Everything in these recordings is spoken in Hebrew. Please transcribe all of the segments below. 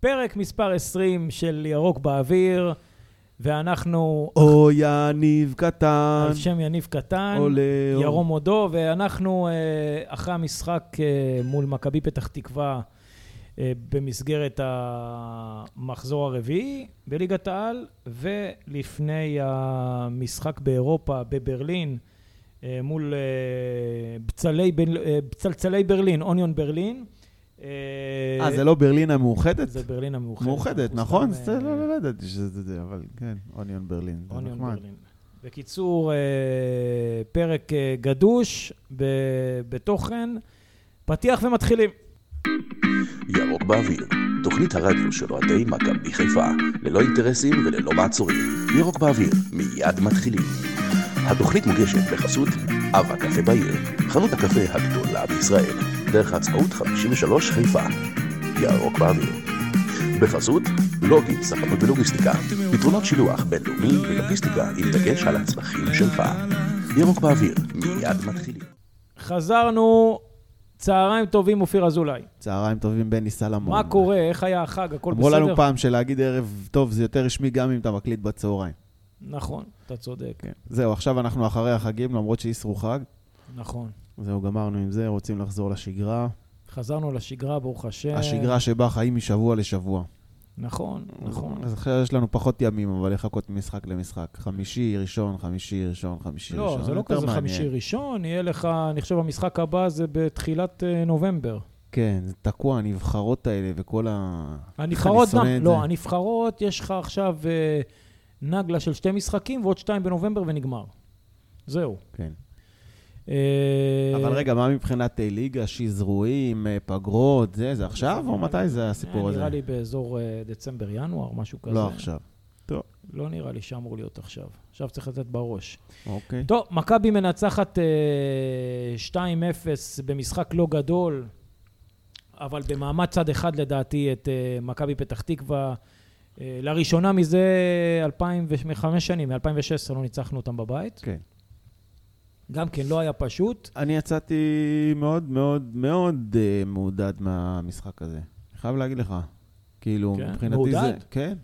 פרק מספר 20 של ירוק באוויר, ואנחנו... או יניב קטן. על שם יניב קטן, עולה. ירום הודו, ואנחנו אה, אחרי המשחק אה, מול מכבי פתח תקווה אה, במסגרת המחזור הרביעי בליגת העל, ולפני המשחק באירופה, בברלין, אה, מול אה, בצלי, בל- אה, בצלצלי ברלין, אוניון ברלין. אה, זה לא ברלין המאוחדת? זה ברלין המאוחדת. מאוחדת, נכון? סתם, זה אה, לא לא ידעתי שזה זה, אבל כן, אוניון ברלין. אוניון. ברלין. בקיצור, אה, פרק אה, גדוש בתוכן, פתיח ומתחילים. ירוק באוויר, תוכנית הרדיו של אוהדי מכבי חיפה, ללא אינטרסים וללא מעצורים. ירוק באוויר, מיד מתחילים. התוכנית מוגשת בחסות אב הקפה בעיר, חנות הקפה הגדולה בישראל, דרך העצמאות 53 חיפה. ירוק באוויר. בחסות לוגי, ספנות ולוגיסטיקה, פתרונות שילוח בינלאומי ולוגיסטיקה עם דגש על הצרכים שלך. ירוק באוויר, מיד מתחילים. חזרנו, צהריים טובים, אופיר אזולאי. צהריים טובים, בני סלמון. מה קורה? איך היה החג? הכל אמרו בסדר? לנו פעם שלהגיד ערב טוב זה יותר רשמי גם אם אתה מקליט בצהריים. נכון, אתה צודק. כן. זהו, עכשיו אנחנו אחרי החגים, למרות שאיסרו חג. נכון. זהו, גמרנו עם זה, רוצים לחזור לשגרה. חזרנו לשגרה, ברוך השם. השגרה שבה חיים משבוע לשבוע. נכון, נכון. אז עכשיו יש לנו פחות ימים, אבל לחכות ממשחק למשחק. חמישי, ראשון, חמישי, ראשון, חמישי, ראשון. לא, זה לא כזה מעניין. חמישי ראשון, יהיה לך, אני חושב, המשחק הבא זה בתחילת אה, נובמבר. כן, זה תקוע, הנבחרות האלה וכל ה... הנבחרות גם, לא, זה. הנבחרות, יש לך עכשיו אה, נגלה של שתי משחקים ועוד שתיים בנובמבר ונגמר. זהו. כן. אה, אבל רגע, מה מבחינת אה, ליגה, שזרועים, אה, פגרות, זה, זה עכשיו או מתי זה הסיפור אה, הזה? נראה לי באזור אה, דצמבר-ינואר, משהו כזה. לא עכשיו. לא נראה לי שאמור להיות עכשיו. עכשיו צריך לתת בראש. אוקיי. טוב, מכבי מנצחת אה, 2-0 במשחק לא גדול, אבל במעמד צד אחד לדעתי את אה, מכבי פתח תקווה. אה, לראשונה מזה 2005 שנים, מ-2016 לא ניצחנו אותם בבית. כן. גם כן לא היה פשוט. אני יצאתי מאוד מאוד מאוד אה, מעודד מהמשחק הזה. אני חייב להגיד לך. כאילו, כן? מבחינתי מעודד? זה... כן.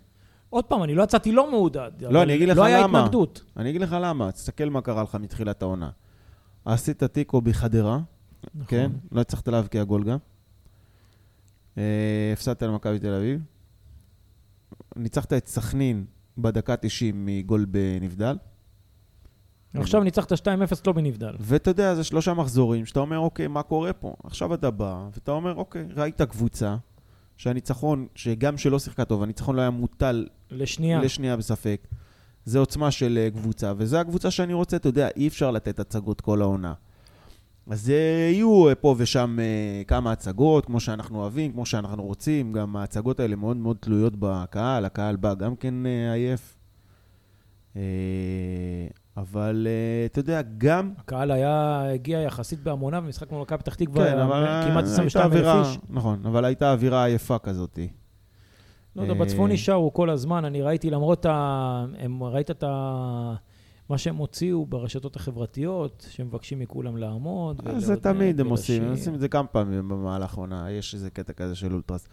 עוד פעם, אני לא יצאתי לא מעודד. אבל אני אגיד לך לא היה למה. התנגדות. אני אגיד לך למה, תסתכל מה קרה לך מתחילת העונה. עשית תיקו בחדרה, נכון. כן? לא הצלחת להבקיע גול גם. אה, הפסדת למכבי תל אביב. ניצחת את סכנין בדקה 90 מגול בנבדל. עכשיו ניצחת 2-0 לא בנבדל. ואתה יודע, זה שלושה מחזורים שאתה אומר, אוקיי, מה קורה פה? עכשיו אתה בא, ואתה אומר, אוקיי, ראית קבוצה שהניצחון, שגם שלא שיחקה טוב, הניצחון לא היה מוטל לשנייה. לשנייה בספק. זה עוצמה של אה, קבוצה, וזו הקבוצה שאני רוצה, אתה יודע, אי אפשר לתת הצגות כל העונה. אז אה, יהיו אה, פה ושם כמה הצגות, כמו שאנחנו אוהבים, כמו שאנחנו רוצים, גם ההצגות האלה מאוד מאוד תלויות בקהל, הקהל בא גם כן עייף. אה, אבל אה, אתה יודע, גם... הקהל היה, הגיע יחסית בהמונה במשחק מול מכבי פתח תקווה, כן, אבל כמעט הייתה 22 אלף איש. נכון, אבל הייתה אווירה עייפה כזאת. לא יודע, אה, בצפון נשארו כל הזמן, אני ראיתי למרות ה... הם, ראית את ה... מה שהם הוציאו ברשתות החברתיות, שמבקשים מכולם לעמוד. אז זה תמיד הם עושים, הם. עושים את זה כמה פעמים במהלך העונה, יש איזה קטע כזה של אולטרס.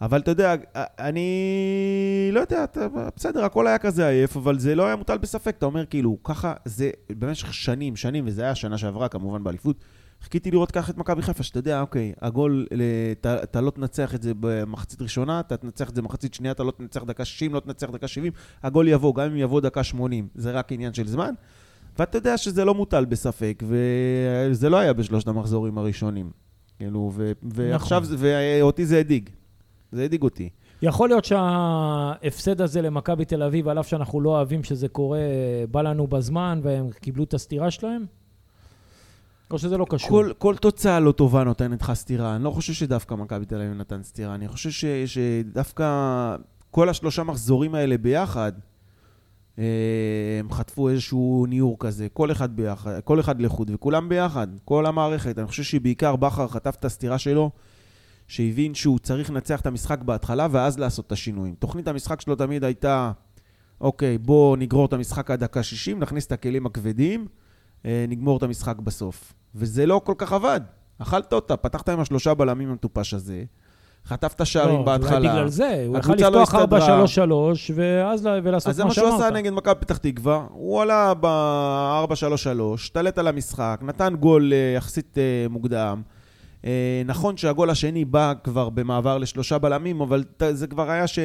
אבל אתה יודע, אני לא יודע, אתה, בסדר, הכל היה כזה עייף, אבל זה לא היה מוטל בספק. אתה אומר, כאילו, ככה, זה במשך שנים, שנים, וזה היה שנה שעברה, כמובן, באליפות. חיכיתי לראות ככה את מכבי חיפה, שאתה יודע, אוקיי, הגול, ל- אתה, לא תנצח את זה במחצית ראשונה, אתה תנצח את זה במחצית שנייה, אתה לא תנצח דקה 60, לא תנצח דקה 70, הגול יבוא, גם אם יבוא דקה 80, זה רק עניין של זמן. ואתה יודע שזה לא מוטל בספק, וזה לא היה בשלושת המחזורים הראשונים. כאילו, ו- ועכשיו, נכון. ואותי זה הדאיג. זה הדאיג אותי. יכול להיות שההפסד הזה למכבי תל אביב, על אף שאנחנו לא אוהבים שזה קורה, בא לנו בזמן והם קיבלו את הסטירה שלהם? או שזה לא קשור? כל, כל תוצאה לא טובה נותנת לך סטירה. אני לא חושב שדווקא מכבי תל אביב נתן סטירה. אני חושב ש, שדווקא כל השלושה מחזורים האלה ביחד, אה, הם חטפו איזשהו ניעור כזה, כל אחד ביחד, כל אחד לחוד, וכולם ביחד, כל המערכת. אני חושב שבעיקר בכר חטף את הסטירה שלו, שהבין שהוא צריך לנצח את המשחק בהתחלה, ואז לעשות את השינויים. תוכנית המשחק שלו תמיד הייתה, אוקיי, בואו נגרור את המשחק עד דקה 60, נכניס את הכלים הכבדים, אה, נגמור את המשחק בסוף. וזה לא כל כך עבד. אכלת אותה, פתחת עם השלושה בלמים המטופש הזה, חטף את השערים לא, בהתחלה. אולי בגלל זה, הוא הקבוצה לא לפתוח 4-3-3 הסתדרה. ואז ולעשות אז זה מה מה שהוא עשה שאמרת. נגד מכבי פתח תקווה. הוא עלה ב-4-3-3, השתלט על המשחק, נתן גול אה, יחסית אה, מוקדם. אה, נכון שהגול השני בא כבר במעבר לשלושה בלמים, אבל זה כבר היה ש...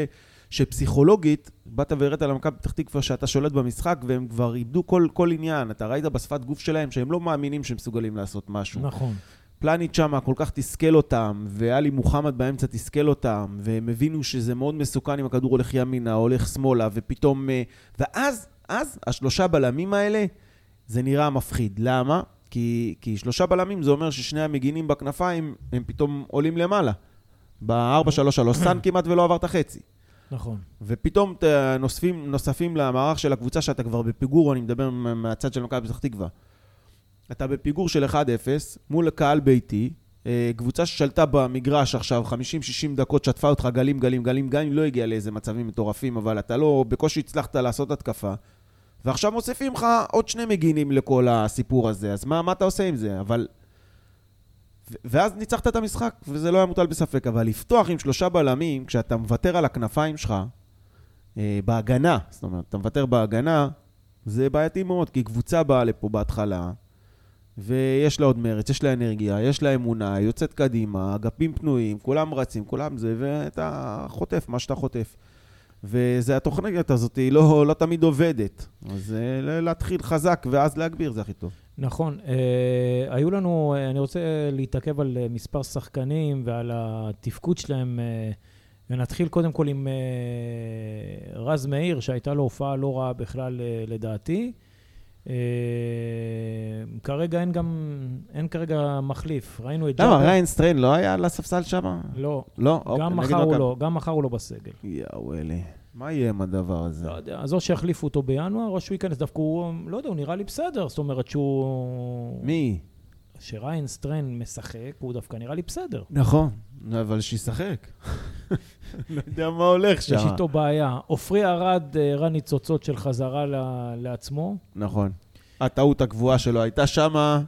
שפסיכולוגית, באת והראית למכבי פתח תקווה שאתה שולט במשחק, והם כבר איבדו כל, כל עניין. אתה ראית בשפת גוף שלהם שהם לא מאמינים שהם מסוגלים לעשות משהו. נכון. פלניץ' שמה כל כך תסכל אותם, ואלי מוחמד באמצע תסכל אותם, והם הבינו שזה מאוד מסוכן אם הכדור הולך ימינה, הולך שמאלה, ופתאום... אה, ואז, אז, השלושה בלמים האלה, זה נראה מפחיד. למה? כי, כי שלושה בלמים זה אומר ששני המגינים בכנפיים, הם פתאום עולים למעלה. ב-4-3-3, סאן כמעט ולא עבר את החצי. נכון. ופתאום נוספים, נוספים למערך של הקבוצה שאתה כבר בפיגור, אני מדבר מה- מהצד של מכבי פתח תקווה. אתה בפיגור של 1-0 מול קהל ביתי, אה, קבוצה ששלטה במגרש עכשיו 50-60 דקות, שטפה אותך גלים, גלים, גלים, גם אם לא הגיע לאיזה מצבים מטורפים, אבל אתה לא, בקושי הצלחת לעשות התקפה. ועכשיו מוסיפים לך עוד שני מגינים לכל הסיפור הזה, אז מה, מה אתה עושה עם זה? אבל... ואז ניצחת את המשחק, וזה לא היה מוטל בספק. אבל לפתוח עם שלושה בלמים, כשאתה מוותר על הכנפיים שלך, אה, בהגנה, זאת אומרת, אתה מוותר בהגנה, זה בעייתי מאוד, כי קבוצה באה לפה בהתחלה, ויש לה עוד מרץ, יש לה אנרגיה, יש לה אמונה, יוצאת קדימה, אגפים פנויים, כולם רצים, כולם זה, ואתה חוטף מה שאתה חוטף. וזה התוכנית הזאת, היא לא, לא תמיד עובדת. אז אה, להתחיל חזק ואז להגביר, זה הכי טוב. נכון. אה, היו לנו, אה, אני רוצה להתעכב על אה, מספר שחקנים ועל התפקוד שלהם, אה, ונתחיל קודם כל עם אה, רז מאיר, שהייתה לו הופעה לא רעה בכלל אה, לדעתי. אה, כרגע אין גם, אין כרגע מחליף. ראינו את למה, ג'אבר. ריין סטריין לא היה על הספסל שם? לא, לא? אוקיי, גם נגד מחר הוא. לא, גם מחר הוא לא בסגל. יאו, אלי. מה יהיה עם הדבר הזה? לא יודע, אז או שיחליפו אותו בינואר, או שהוא ייכנס. דווקא הוא, לא יודע, הוא נראה לי בסדר. זאת אומרת שהוא... מי? שריין סטרן משחק, הוא דווקא נראה לי בסדר. נכון, אבל שישחק. לא יודע מה הולך שם. יש איתו בעיה. עופרי ארד אה, הראה ניצוצות של חזרה לעצמו. נכון. הטעות הקבועה שלו הייתה שמה,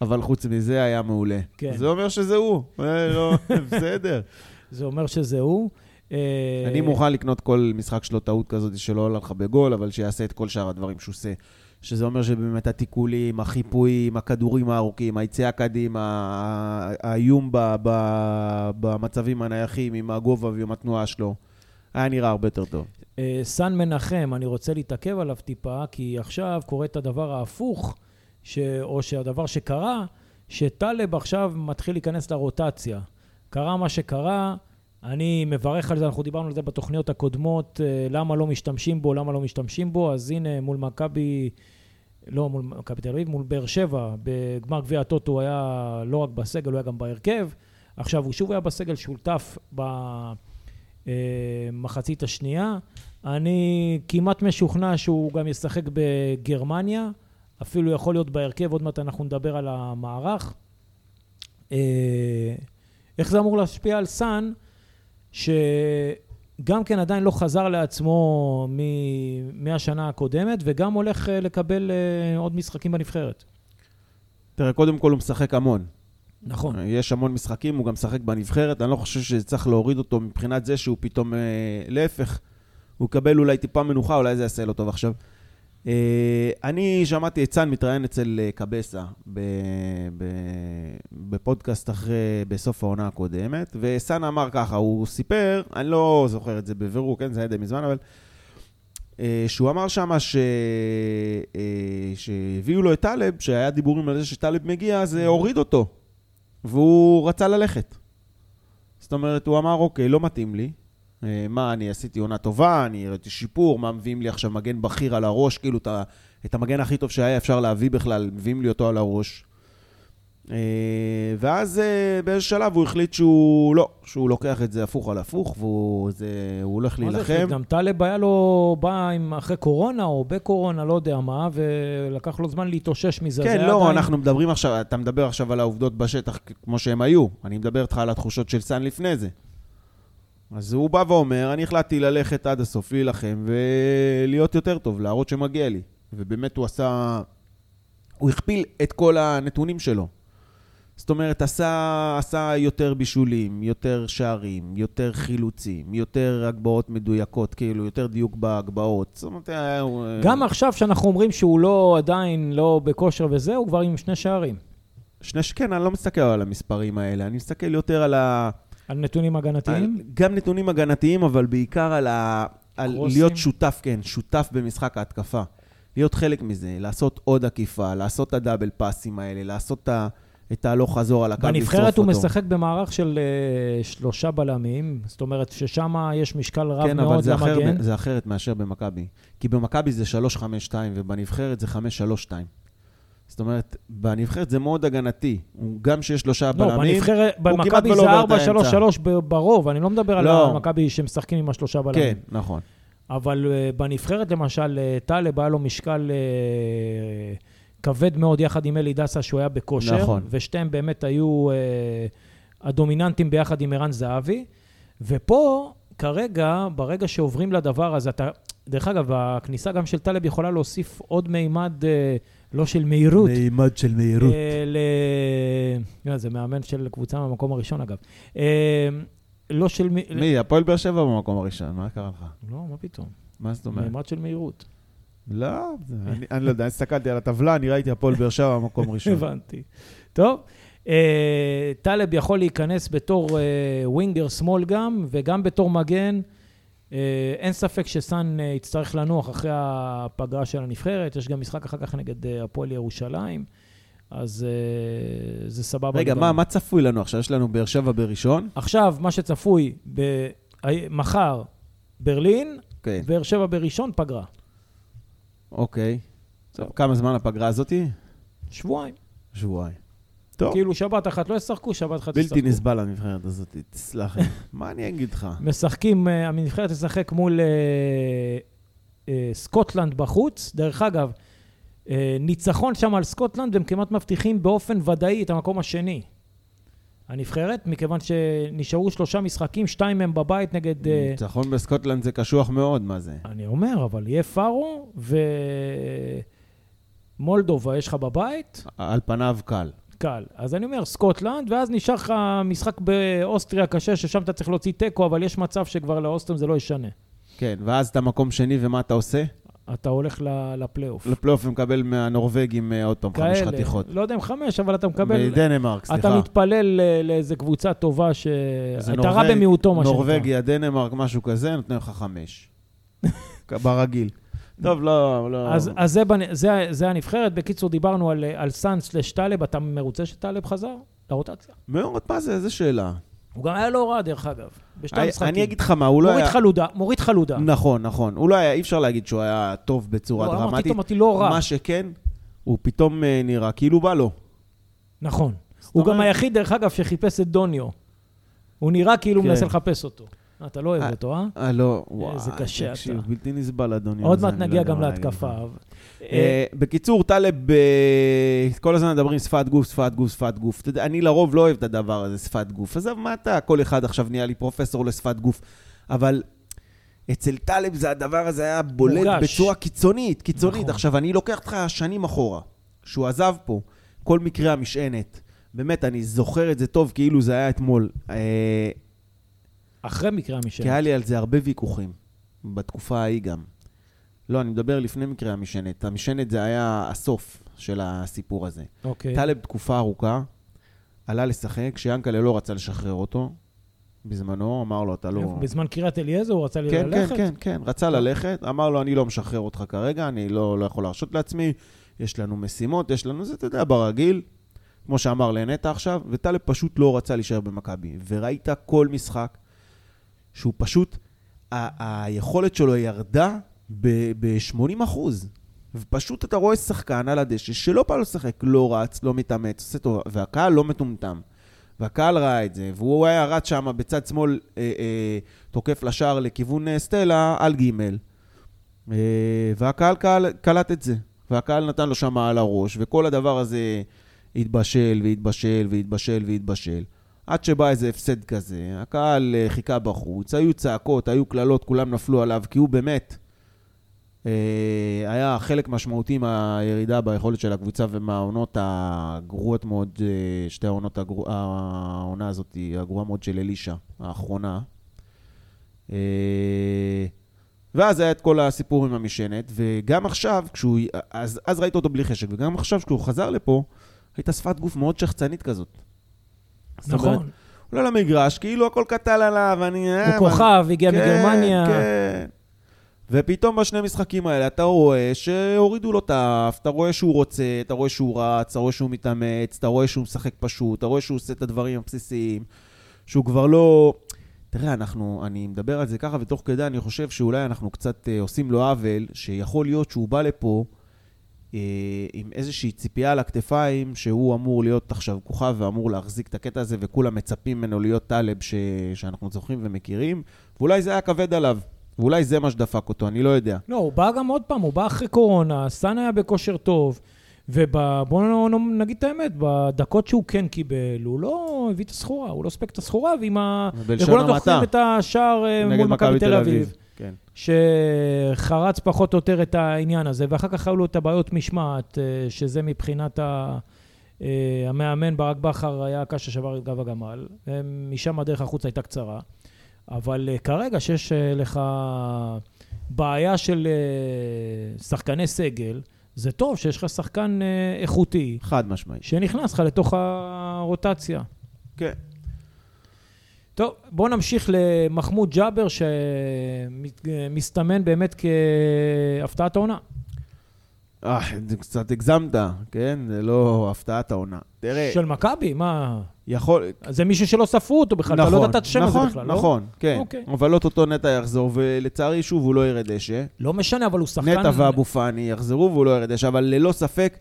אבל חוץ מזה היה מעולה. כן. זה אומר שזה הוא. אה, לא, בסדר. זה אומר שזה הוא. אה, אני מוכן לקנות כל משחק שלו טעות כזאת שלא עולה לך בגול, אבל שיעשה את כל שאר הדברים שהוא עושה. שזה אומר שבאמת התיקולים, החיפויים, הכדורים הארוכים, היציאה קדימה, האיום במצבים הנייחים עם הגובה ועם התנועה שלו, היה נראה הרבה יותר טוב. אה, סן מנחם, אני רוצה להתעכב עליו טיפה, כי עכשיו קורה את הדבר ההפוך, ש... או שהדבר שקרה, שטלב עכשיו מתחיל להיכנס לרוטציה. קרה מה שקרה, אני מברך על זה, אנחנו דיברנו על זה בתוכניות הקודמות, אה, למה לא משתמשים בו, למה לא משתמשים בו, אז הנה מול מכבי, לא מול מכבי תל אביב, מול באר שבע, בגמר גביע הטוטו הוא היה לא רק בסגל, הוא היה גם בהרכב. עכשיו, הוא שוב היה בסגל שותף במחצית השנייה. אני כמעט משוכנע שהוא גם ישחק בגרמניה, אפילו יכול להיות בהרכב, עוד מעט אנחנו נדבר על המערך. אה, איך זה אמור להשפיע על סאן, שגם כן עדיין לא חזר לעצמו מ- מהשנה הקודמת, וגם הולך אה, לקבל אה, עוד משחקים בנבחרת. תראה, קודם כל הוא משחק המון. נכון. יש המון משחקים, הוא גם משחק בנבחרת, אני לא חושב שצריך להוריד אותו מבחינת זה שהוא פתאום, אה, להפך, הוא יקבל אולי טיפה מנוחה, אולי זה יעשה לו טוב עכשיו. אה, אני שמעתי את סאן מתראיין אצל אה, קבסה בפודקאסט אחרי, בסוף העונה הקודמת, וסאן אמר ככה, הוא סיפר, אני לא זוכר את זה בבירור, כן, זה היה די מזמן, אבל... אה, שהוא אמר שמה ש... אה, שהביאו לו את טלב, שהיה דיבורים על זה שטלב מגיע, זה הוריד אותו. והוא רצה ללכת. זאת אומרת, הוא אמר, אוקיי, לא מתאים לי. אה, מה, אני עשיתי עונה טובה, אני הראיתי שיפור, מה מביאים לי עכשיו מגן בכיר על הראש, כאילו את, את המגן הכי טוב שהיה אפשר להביא בכלל, מביאים לי אותו על הראש. אה, ואז אה, באיזה שלב הוא החליט שהוא לא, שהוא לוקח את זה הפוך על הפוך, והוא זה, הולך מה זה להילחם. גם טלב היה לו, בא עם אחרי קורונה או בקורונה, לא יודע מה, ולקח לו זמן להתאושש מזה. כן, לא, עדיין- אנחנו מדברים עכשיו, אתה מדבר עכשיו על העובדות בשטח כמו שהן היו. אני מדבר איתך על התחושות של סאן לפני זה. אז הוא בא ואומר, אני החלטתי ללכת עד הסוף, להילחם ולהיות יותר טוב, להראות שמגיע לי. ובאמת הוא עשה... הוא הכפיל את כל הנתונים שלו. זאת אומרת, עשה, עשה יותר בישולים, יותר שערים, יותר חילוצים, יותר הגבהות מדויקות, כאילו, יותר דיוק בהגבהות. זאת אומרת. הוא, אה, גם עכשיו שאנחנו אומרים שהוא לא עדיין לא בכושר וזה, הוא כבר עם שני שערים. שני, ש- כן, אני לא מסתכל על המספרים האלה, אני מסתכל יותר על ה... על נתונים על, הגנתיים. גם נתונים הגנתיים, אבל בעיקר על, ה, על קרוסים. להיות שותף, כן, שותף במשחק ההתקפה. להיות חלק מזה, לעשות עוד עקיפה, לעשות את הדאבל פאסים האלה, לעשות את ההלוך חזור על הקו, בנבחרת הוא אותו. משחק במערך של אה, שלושה בלמים, זאת אומרת ששם יש משקל רב כן, אבל מאוד זה, אחר, למגן. זה אחרת מאשר במכבי. כי במכבי זה 3-5-2, ובנבחרת זה 5-3-2. זאת אומרת, בנבחרת זה מאוד הגנתי. הוא גם שיש שלושה לא, בלמים, בנבחרת, כמעט במכבי ולא זה עובר את 4-3-3 ב- ברוב, אני לא מדבר על לא. המכבי שמשחקים עם השלושה בלמים. כן, נכון. אבל uh, בנבחרת למשל, uh, טלב היה לו משקל uh, כבד מאוד יחד עם אלי דסה שהוא היה בכושר. נכון. ושתיהם באמת היו uh, הדומיננטים ביחד עם ערן זהבי. ופה, כרגע, ברגע שעוברים לדבר הזה, אתה... דרך אגב, הכניסה גם של טלב יכולה להוסיף עוד מימד, uh, לא של מהירות. מימד של מהירות. אה, ל... לא, זה מאמן של קבוצה מהמקום הראשון, אגב. אה, לא של... מ- מי? הפועל באר שבע במקום הראשון, מה קרה לך? לא, מה פתאום? מה זאת אומרת? מימד של מהירות. לא, זה- אני- אני לא יודע, אני הסתכלתי על הטבלה, אני ראיתי הפועל באר שבע במקום ראשון. הבנתי. טוב, אה, טלב יכול להיכנס בתור אה, ווינגר שמאל גם, וגם בתור מגן. אה, אין ספק שסאן אה, יצטרך לנוח אחרי הפגרה של הנבחרת. יש גם משחק אחר כך נגד אה, הפועל ירושלים, אז זה סבבה. רגע. מה מה צפוי לנו עכשיו? יש לנו באר שבע בראשון? עכשיו, מה שצפוי, ב- מחר ברלין, כן, באר שבע בראשון, פגרה. אוקיי. טוב, כמה זמן הפגרה הזאתי? שבועיים. שבועיים. טוב, כאילו שבת אחת לא ישחקו, שבת אחת ישחקו. בלתי נסבל הנבחרת הזאת, תסלח לי. מה אני אגיד לך? משחקים, אה, הנבחרת תשחק מול אה, אה, סקוטלנד בחוץ. דרך אגב, ניצחון שם על סקוטלנד, הם כמעט מבטיחים באופן ודאי את המקום השני. הנבחרת, מכיוון שנשארו שלושה משחקים, שתיים מהם בבית נגד... ניצחון בסקוטלנד זה קשוח מאוד, מה זה? אני אומר, אבל איי פארו ומולדובה יש לך בבית, על פניו קל. קל. אז אני אומר, סקוטלנד, ואז נשאר לך משחק באוסטריה קשה, ששם אתה צריך להוציא תיקו, אבל יש מצב שכבר לאוסטרים זה לא ישנה. כן, ואז אתה מקום שני, ומה אתה עושה? אתה הולך לפלייאוף. לפלייאוף ומקבל מהנורבגים אה, עוד פעם חמש כאלה, חתיכות. לא יודע אם חמש, אבל אתה מקבל... מדנמרק, סליחה. אתה מתפלל ל- לאיזה קבוצה טובה שהייתה רע במיעוטו, מה שנקרא. נורבגיה, דנמרק, משהו כזה, נותן לך חמש. ברגיל. טוב, לא, לא... אז, אז זה, זה, זה הנבחרת. בקיצור, דיברנו על, על סאן סלש טלב. אתה מרוצה שטלב חזר לרוטציה? מאוד, מה זה, איזה שאלה. הוא גם היה לא רע, דרך אגב, בשתי המשחקים. אני אגיד לך מה, הוא לא מוריד היה... חלודה, מוריד חלודה. נכון, נכון. הוא לא היה, אי אפשר להגיד שהוא היה טוב בצורה לא, אמרתי, דרמטית. אמרתי, לא רע. מה שכן, הוא פתאום אה, נראה כאילו בא לו. נכון. הוא גם היחיד, דרך אגב, שחיפש את דוניו. הוא נראה כאילו הוא כן. מנסה לחפש אותו. אתה לא אוהב אה, אותו, אה? אה, לא, וואי. איזה קשה תקשיב, אתה. בלתי נסבל, אדוני. עוד מעט לא נגיע גם להתקפה. אה, אה, בקיצור, טלב, אה, כל הזמן מדברים שפת גוף, שפת גוף, שפת גוף. אתה יודע, אני לרוב לא אוהב את הדבר הזה, שפת גוף. עזוב, מה אתה, כל אחד עכשיו נהיה לי פרופסור לשפת גוף. אבל אצל טלב זה הדבר הזה היה בולט. בצורה קיצונית, קיצונית. נכון. עכשיו, אני לוקח אותך שנים אחורה. כשהוא עזב פה, כל מקרה המשענת. באמת, אני זוכר את זה טוב כאילו זה היה אתמול. אחרי מקרה המשנה. כי היה לי על זה הרבה ויכוחים, בתקופה ההיא גם. לא, אני מדבר לפני מקרה המשענת. המשענת זה היה הסוף של הסיפור הזה. אוקיי. טלב תקופה ארוכה, עלה לשחק, כשיאנקל'ה לא רצה לשחרר אותו, בזמנו, אמר לו, אתה לא... בזמן קריית אליעזר הוא רצה כן, כן, ללכת? כן, כן, רצה ללכת, אמר לו, אני לא משחרר אותך כרגע, אני לא, לא יכול להרשות לעצמי, יש לנו משימות, יש לנו זה, אתה יודע, ברגיל, כמו שאמר לנטע עכשיו, וטלב פשוט לא רצה להישאר במכבי. וראית כל משחק שהוא פשוט, ה- היכולת שלו ירדה ב-80 אחוז. ופשוט אתה רואה שחקן על הדשא שלא בא לשחק, לא רץ, לא מתאמץ, עושה טוב, והקהל לא מטומטם. והקהל ראה את זה, והוא היה רץ שם בצד שמאל, אה, אה, תוקף לשער לכיוון אה, סטלה, על גימל. אה, והקהל קהל, קלט את זה. והקהל נתן לו שם על הראש, וכל הדבר הזה התבשל והתבשל והתבשל והתבשל. עד שבא איזה הפסד כזה, הקהל אה, חיכה בחוץ, היו צעקות, היו קללות, כולם נפלו עליו, כי הוא באמת אה, היה חלק משמעותי מהירידה ביכולת של הקבוצה ומהעונות הגרועות מאוד, אה, שתי העונות, הגרוע, העונה הזאת הגרועה מאוד של אלישע, האחרונה. אה, ואז היה את כל הסיפור עם המשענת, וגם עכשיו, כשהוא, אז, אז ראית אותו בלי חשק, וגם עכשיו כשהוא חזר לפה, הייתה שפת גוף מאוד שחצנית כזאת. נכון. הוא עולה למגרש, כאילו הכל קטל עליו, אני... הוא אה, כוכב, הגיע כן, מגרמניה. כן. ופתאום בשני משחקים האלה אתה רואה שהורידו לו את האף, אתה רואה שהוא רוצה, אתה רואה שהוא רץ, אתה רואה שהוא מתאמץ, אתה רואה שהוא משחק פשוט, אתה רואה שהוא עושה את הדברים הבסיסיים, שהוא כבר לא... תראה, אנחנו, אני מדבר על זה ככה, ותוך כדי אני חושב שאולי אנחנו קצת אה, עושים לו עוול, שיכול להיות שהוא בא לפה עם איזושהי ציפייה על הכתפיים, שהוא אמור להיות עכשיו כוכב ואמור להחזיק את הקטע הזה, וכולם מצפים ממנו להיות טלב ש... שאנחנו זוכרים ומכירים, ואולי זה היה כבד עליו, ואולי זה מה שדפק אותו, אני לא יודע. לא, הוא בא גם עוד פעם, הוא בא אחרי קורונה, סאן היה בכושר טוב, ובואו נגיד את האמת, בדקות שהוא כן קיבל, הוא לא הביא את הסחורה, הוא לא הספק את הסחורה, ועם ה... וכולם. זוכרים את השער אה, מול מכבי תל אביב. שחרץ פחות או יותר את העניין הזה, ואחר כך היו לו את הבעיות משמעת, אה, שזה מבחינת ה... אה, המאמן ברק בכר היה הקש ששבר את גב הגמל, משם הדרך החוצה הייתה קצרה. אבל אה, כרגע שיש לך בעיה של שחקני סגל, זה טוב שיש לך שחקן איכותי חד משמעית. שנכנס לך לתוך הרוטציה. כן. טוב, בואו נמשיך למחמוד ג'אבר, שמסתמן באמת כהפתעת העונה. אה, קצת הגזמת, כן? זה לא הפתעת העונה. תראה, של מכבי? מה? יכול... זה מישהו שלא ספרו אותו בכלל, אתה לא יודעת את השם הזה נכון, בכלל, לא? נכון, כן. אוקיי. אבל אוטוטו נטע יחזור, ולצערי, שוב, הוא לא ירד דשא. לא משנה, אבל הוא שחקן... נטע ואבו פאני יחזרו והוא לא ירד דשא, אבל ללא ספק,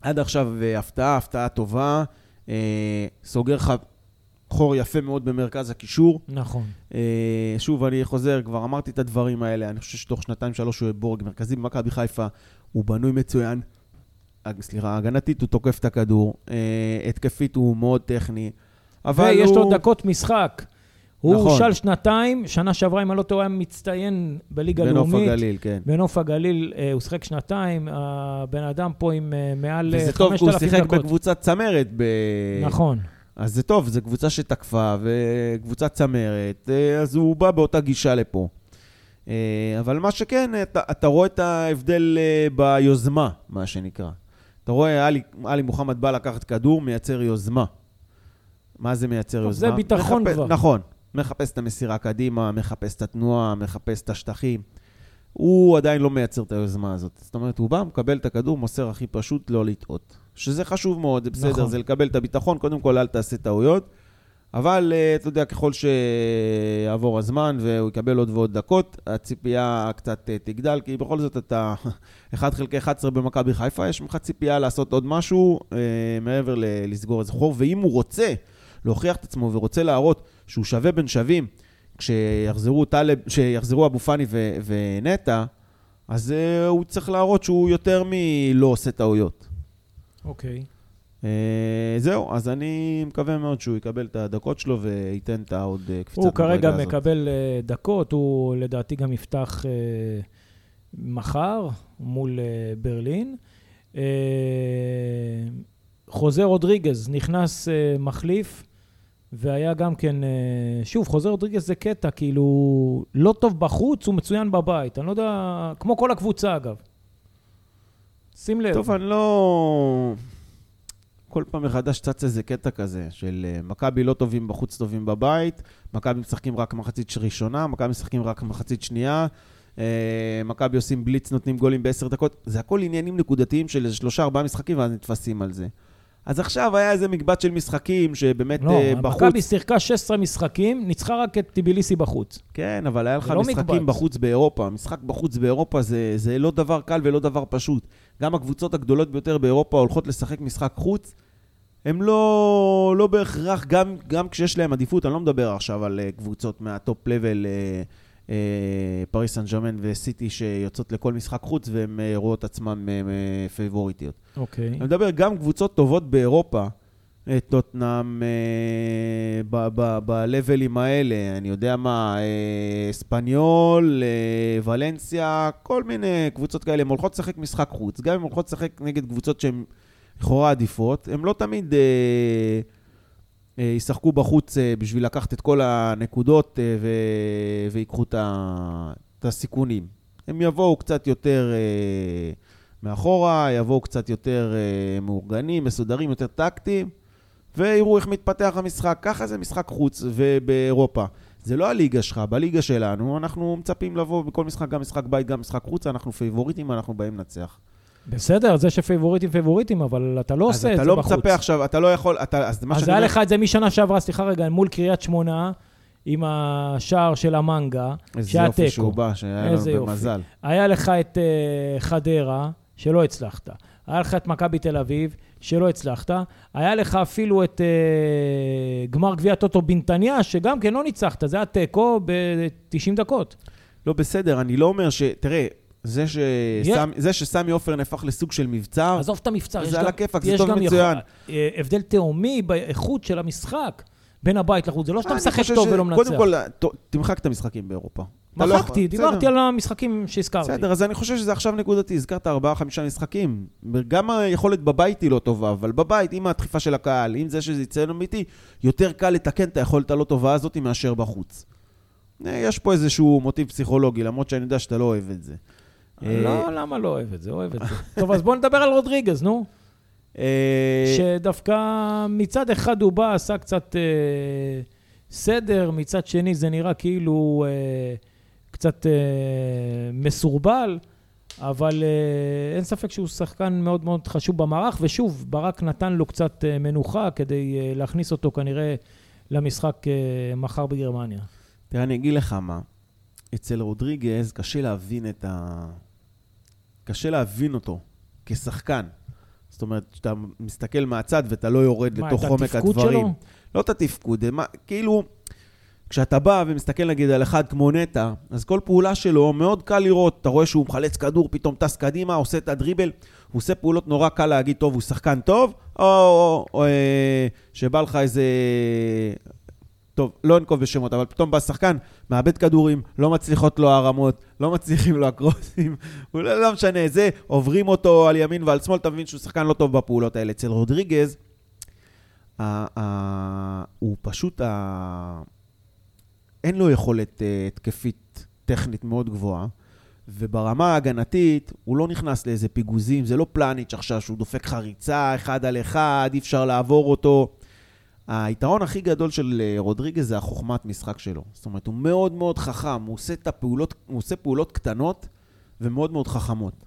עד עכשיו אה, הפתעה, הפתעה טובה. אה, סוגר לך חור יפה מאוד במרכז הקישור. נכון. אה, שוב, אני חוזר, כבר אמרתי את הדברים האלה, אני חושב שתוך שנתיים-שלוש הוא בורג מרכזי במכבי חיפה, הוא בנוי מצוין. אה, סליחה, הגנתית הוא תוקף את הכדור, אה, התקפית הוא מאוד טכני, אבל ויש הוא... לו דקות משחק. הוא נכון. של שנתיים, שנה שעברה, אם אני לא טועה, היה מצטיין בליגה בנוף הלאומית. הגליל, כן. בנוף הגליל, אה, הוא שיחק שנתיים, הבן אדם פה עם אה, מעל אה, וזה טוב, כי 5,000 הוא שיחק דקות. בקבוצת צמרת. ב... נכון. אז זה טוב, זו קבוצה שתקפה וקבוצת צמרת, אה, אז הוא בא באותה גישה לפה. אה, אבל מה שכן, אתה, אתה רואה את ההבדל אה, ביוזמה, מה שנקרא. אתה רואה, עלי, עלי מוחמד בא לקחת כדור, מייצר יוזמה. מה זה מייצר טוב, יוזמה? זה ביטחון מחפש, כבר. נכון. מחפש את המסירה קדימה, מחפש את התנועה, מחפש את השטחים. הוא עדיין לא מייצר את היוזמה הזאת. זאת אומרת, הוא בא, מקבל את הכדור, מוסר הכי פשוט, לא לטעות. שזה חשוב מאוד, זה בסדר, נכון. זה לקבל את הביטחון, קודם כל אל תעשה טעויות. אבל אה, אתה יודע, ככל שיעבור הזמן והוא יקבל עוד ועוד דקות, הציפייה קצת אה, תגדל, כי בכל זאת אתה 1 חלקי 11 במכבי חיפה, יש ממך ציפייה לעשות עוד משהו אה, מעבר ל- לסגור איזה חור, ואם הוא רוצה להוכיח את עצמו ורוצה להראות שהוא שווה בין שווים, כשיחזרו טלב, כשיחזרו אבו פאני ו- ונטע, אז אה, הוא צריך להראות שהוא יותר מלא עושה טעויות. אוקיי. אה, זהו, אז אני מקווה מאוד שהוא יקבל את הדקות שלו וייתן את העוד אה, קפיצת הוא כרגע הזאת. מקבל אה, דקות, הוא לדעתי גם יפתח מחר מול ברלין. אה, חוזה רודריגז נכנס מחליף, והיה גם כן, שוב, חוזה רודריגז זה קטע, כאילו, לא טוב בחוץ, הוא מצוין בבית. אני לא יודע, כמו כל הקבוצה אגב. שים לב. טוב, אני לא... כל פעם מחדש צץ איזה קטע כזה, של אה, מכבי לא טובים בחוץ, טובים בבית, מכבי משחקים רק מחצית ראשונה, מכבי משחקים רק מחצית שנייה, אה, מכבי עושים בליץ, נותנים גולים בעשר דקות, זה הכל עניינים נקודתיים של איזה שלושה, ארבעה משחקים, ואז נתפסים על זה. אז עכשיו היה איזה מקבץ של משחקים שבאמת לא, אה, בחוץ... מכבי שיחקה 16 משחקים, ניצחה רק את טיביליסי בחוץ. כן, אבל היה לך לא משחקים מקבץ. בחוץ באירופה. משחק בחוץ באירופה זה, זה לא דבר קל ולא דבר פשוט. גם הקבוצות הגדולות ביותר באירופה הולכות לשחק משחק חוץ. הם לא, לא בהכרח, גם, גם כשיש להם עדיפות, אני לא מדבר עכשיו על אה, קבוצות מה top level, אה, אה, פריס סן ג'רמן וסיטי שיוצאות לכל משחק חוץ והן אה, רואות עצמן אה, פייבוריטיות. אוקיי. אני מדבר גם קבוצות טובות באירופה, את טוטנאם אה, ב- level ים האלה, אני יודע מה, אה, אספניול, אה, ולנסיה, כל מיני קבוצות כאלה, הן הולכות לשחק משחק חוץ. גם אם הולכות לשחק נגד קבוצות שהן לכאורה עדיפות, הן לא תמיד אה, אה, ישחקו בחוץ אה, בשביל לקחת את כל הנקודות אה, ויקחו את, הסיכונים. הם יבואו קצת יותר אה, מאחורה, יבואו קצת יותר אה, מאורגנים, מסודרים, יותר טקטיים. ויראו איך מתפתח המשחק. ככה זה משחק חוץ ובאירופה. זה לא הליגה שלך, בליגה שלנו אנחנו מצפים לבוא בכל משחק, גם משחק בית, גם משחק חוץ, אנחנו פייבוריטים, אנחנו באים לנצח. בסדר, זה שפייבוריטים פייבוריטים, אבל אתה לא עושה את זה לא בחוץ. אז אתה לא מצפה עכשיו, אתה לא יכול, אתה, אז מה אז היה אומר... לך את זה משנה שעברה, סליחה רגע, מול קריית שמונה, עם השער של המנגה, שהיה תיקו. איזה יופי שהוא בא, שהיה לנו במזל. היה לך את אה, חדרה, שלא הצלחת. היה לך את מכבי תל אביב, שלא הצלחת. היה לך אפילו את אה, גמר גביע טוטו בנתניה, שגם כן לא ניצחת, זה היה תיקו ב-90 דקות. לא, בסדר, אני לא אומר ש... תראה, זה, שסמ... yeah. זה שסמי עופר נהפך לסוג של מבצר, עזוב את המבצר, זה על הכיפאק, זה טוב מצוין. יכול... אה, הבדל תהומי באיכות של המשחק. בין הבית לחוץ, זה לא שאתה משחק טוב ולא מנצח. קודם כל, תמחק את המשחקים באירופה. לא מחקתי, דיברתי על המשחקים שהזכרתי. בסדר, אז אני חושב שזה עכשיו נקודתי. הזכרת ארבעה, חמישה משחקים. גם היכולת בבית היא לא טובה, אבל בבית, עם הדחיפה של הקהל, עם זה שזה יציין אמיתי, יותר קל לתקן את היכולת הלא טובה הזאת מאשר בחוץ. אה, יש פה איזשהו מוטיב פסיכולוגי, למרות שאני יודע שאתה לא אוהב את זה. לא, למה לא אוהב את זה? אוהב את זה. טוב, אז בוא נדבר על רודריגז, נו. אה, שדווקא מצד אחד הוא בא, עשה קצת אה, סדר, מצד שני זה נראה כאילו אה, קצת מסורבל, אבל אין ספק שהוא שחקן מאוד מאוד חשוב במערך, ושוב, ברק נתן לו קצת מנוחה כדי להכניס אותו כנראה למשחק מחר בגרמניה. תראה, אני אגיד לך מה, אצל רודריגז קשה להבין את ה... קשה להבין אותו כשחקן. זאת אומרת, כשאתה מסתכל מהצד ואתה לא יורד מה, לתוך עומק הדברים. מה, את התפקוד שלו? לא את התפקוד, מה, כאילו, כשאתה בא ומסתכל נגיד על אחד כמו נטע, אז כל פעולה שלו מאוד קל לראות, אתה רואה שהוא מחלץ כדור, פתאום טס קדימה, עושה את הדריבל, הוא עושה פעולות נורא קל להגיד, טוב, הוא שחקן טוב, או, או, או אה, שבא לך איזה טוב, לא אנקוב בשמות, אבל פתאום בא שחקן, מאבד כדורים, לא מצליחות לו הרמות, לא מצליחים לו הקרוסים, הוא לא, לא משנה, זה, עוברים אותו על ימין ועל שמאל, אתה מבין שהוא שחקן לא טוב בפעולות האלה. אצל רודריגז, הוא פשוט, ה- אין לו יכולת uh, התקפית טכנית מאוד גבוהה, וברמה ההגנתית, הוא לא נכנס לאיזה פיגוזים, זה לא פלניץ' עכשיו שהוא דופק חריצה אחד על אחד, אי אפשר לעבור אותו. היתרון הכי גדול של אה, רודריגז זה החוכמת משחק שלו. זאת אומרת, הוא מאוד מאוד חכם, הוא עושה, הפעולות, הוא עושה פעולות קטנות ומאוד מאוד חכמות.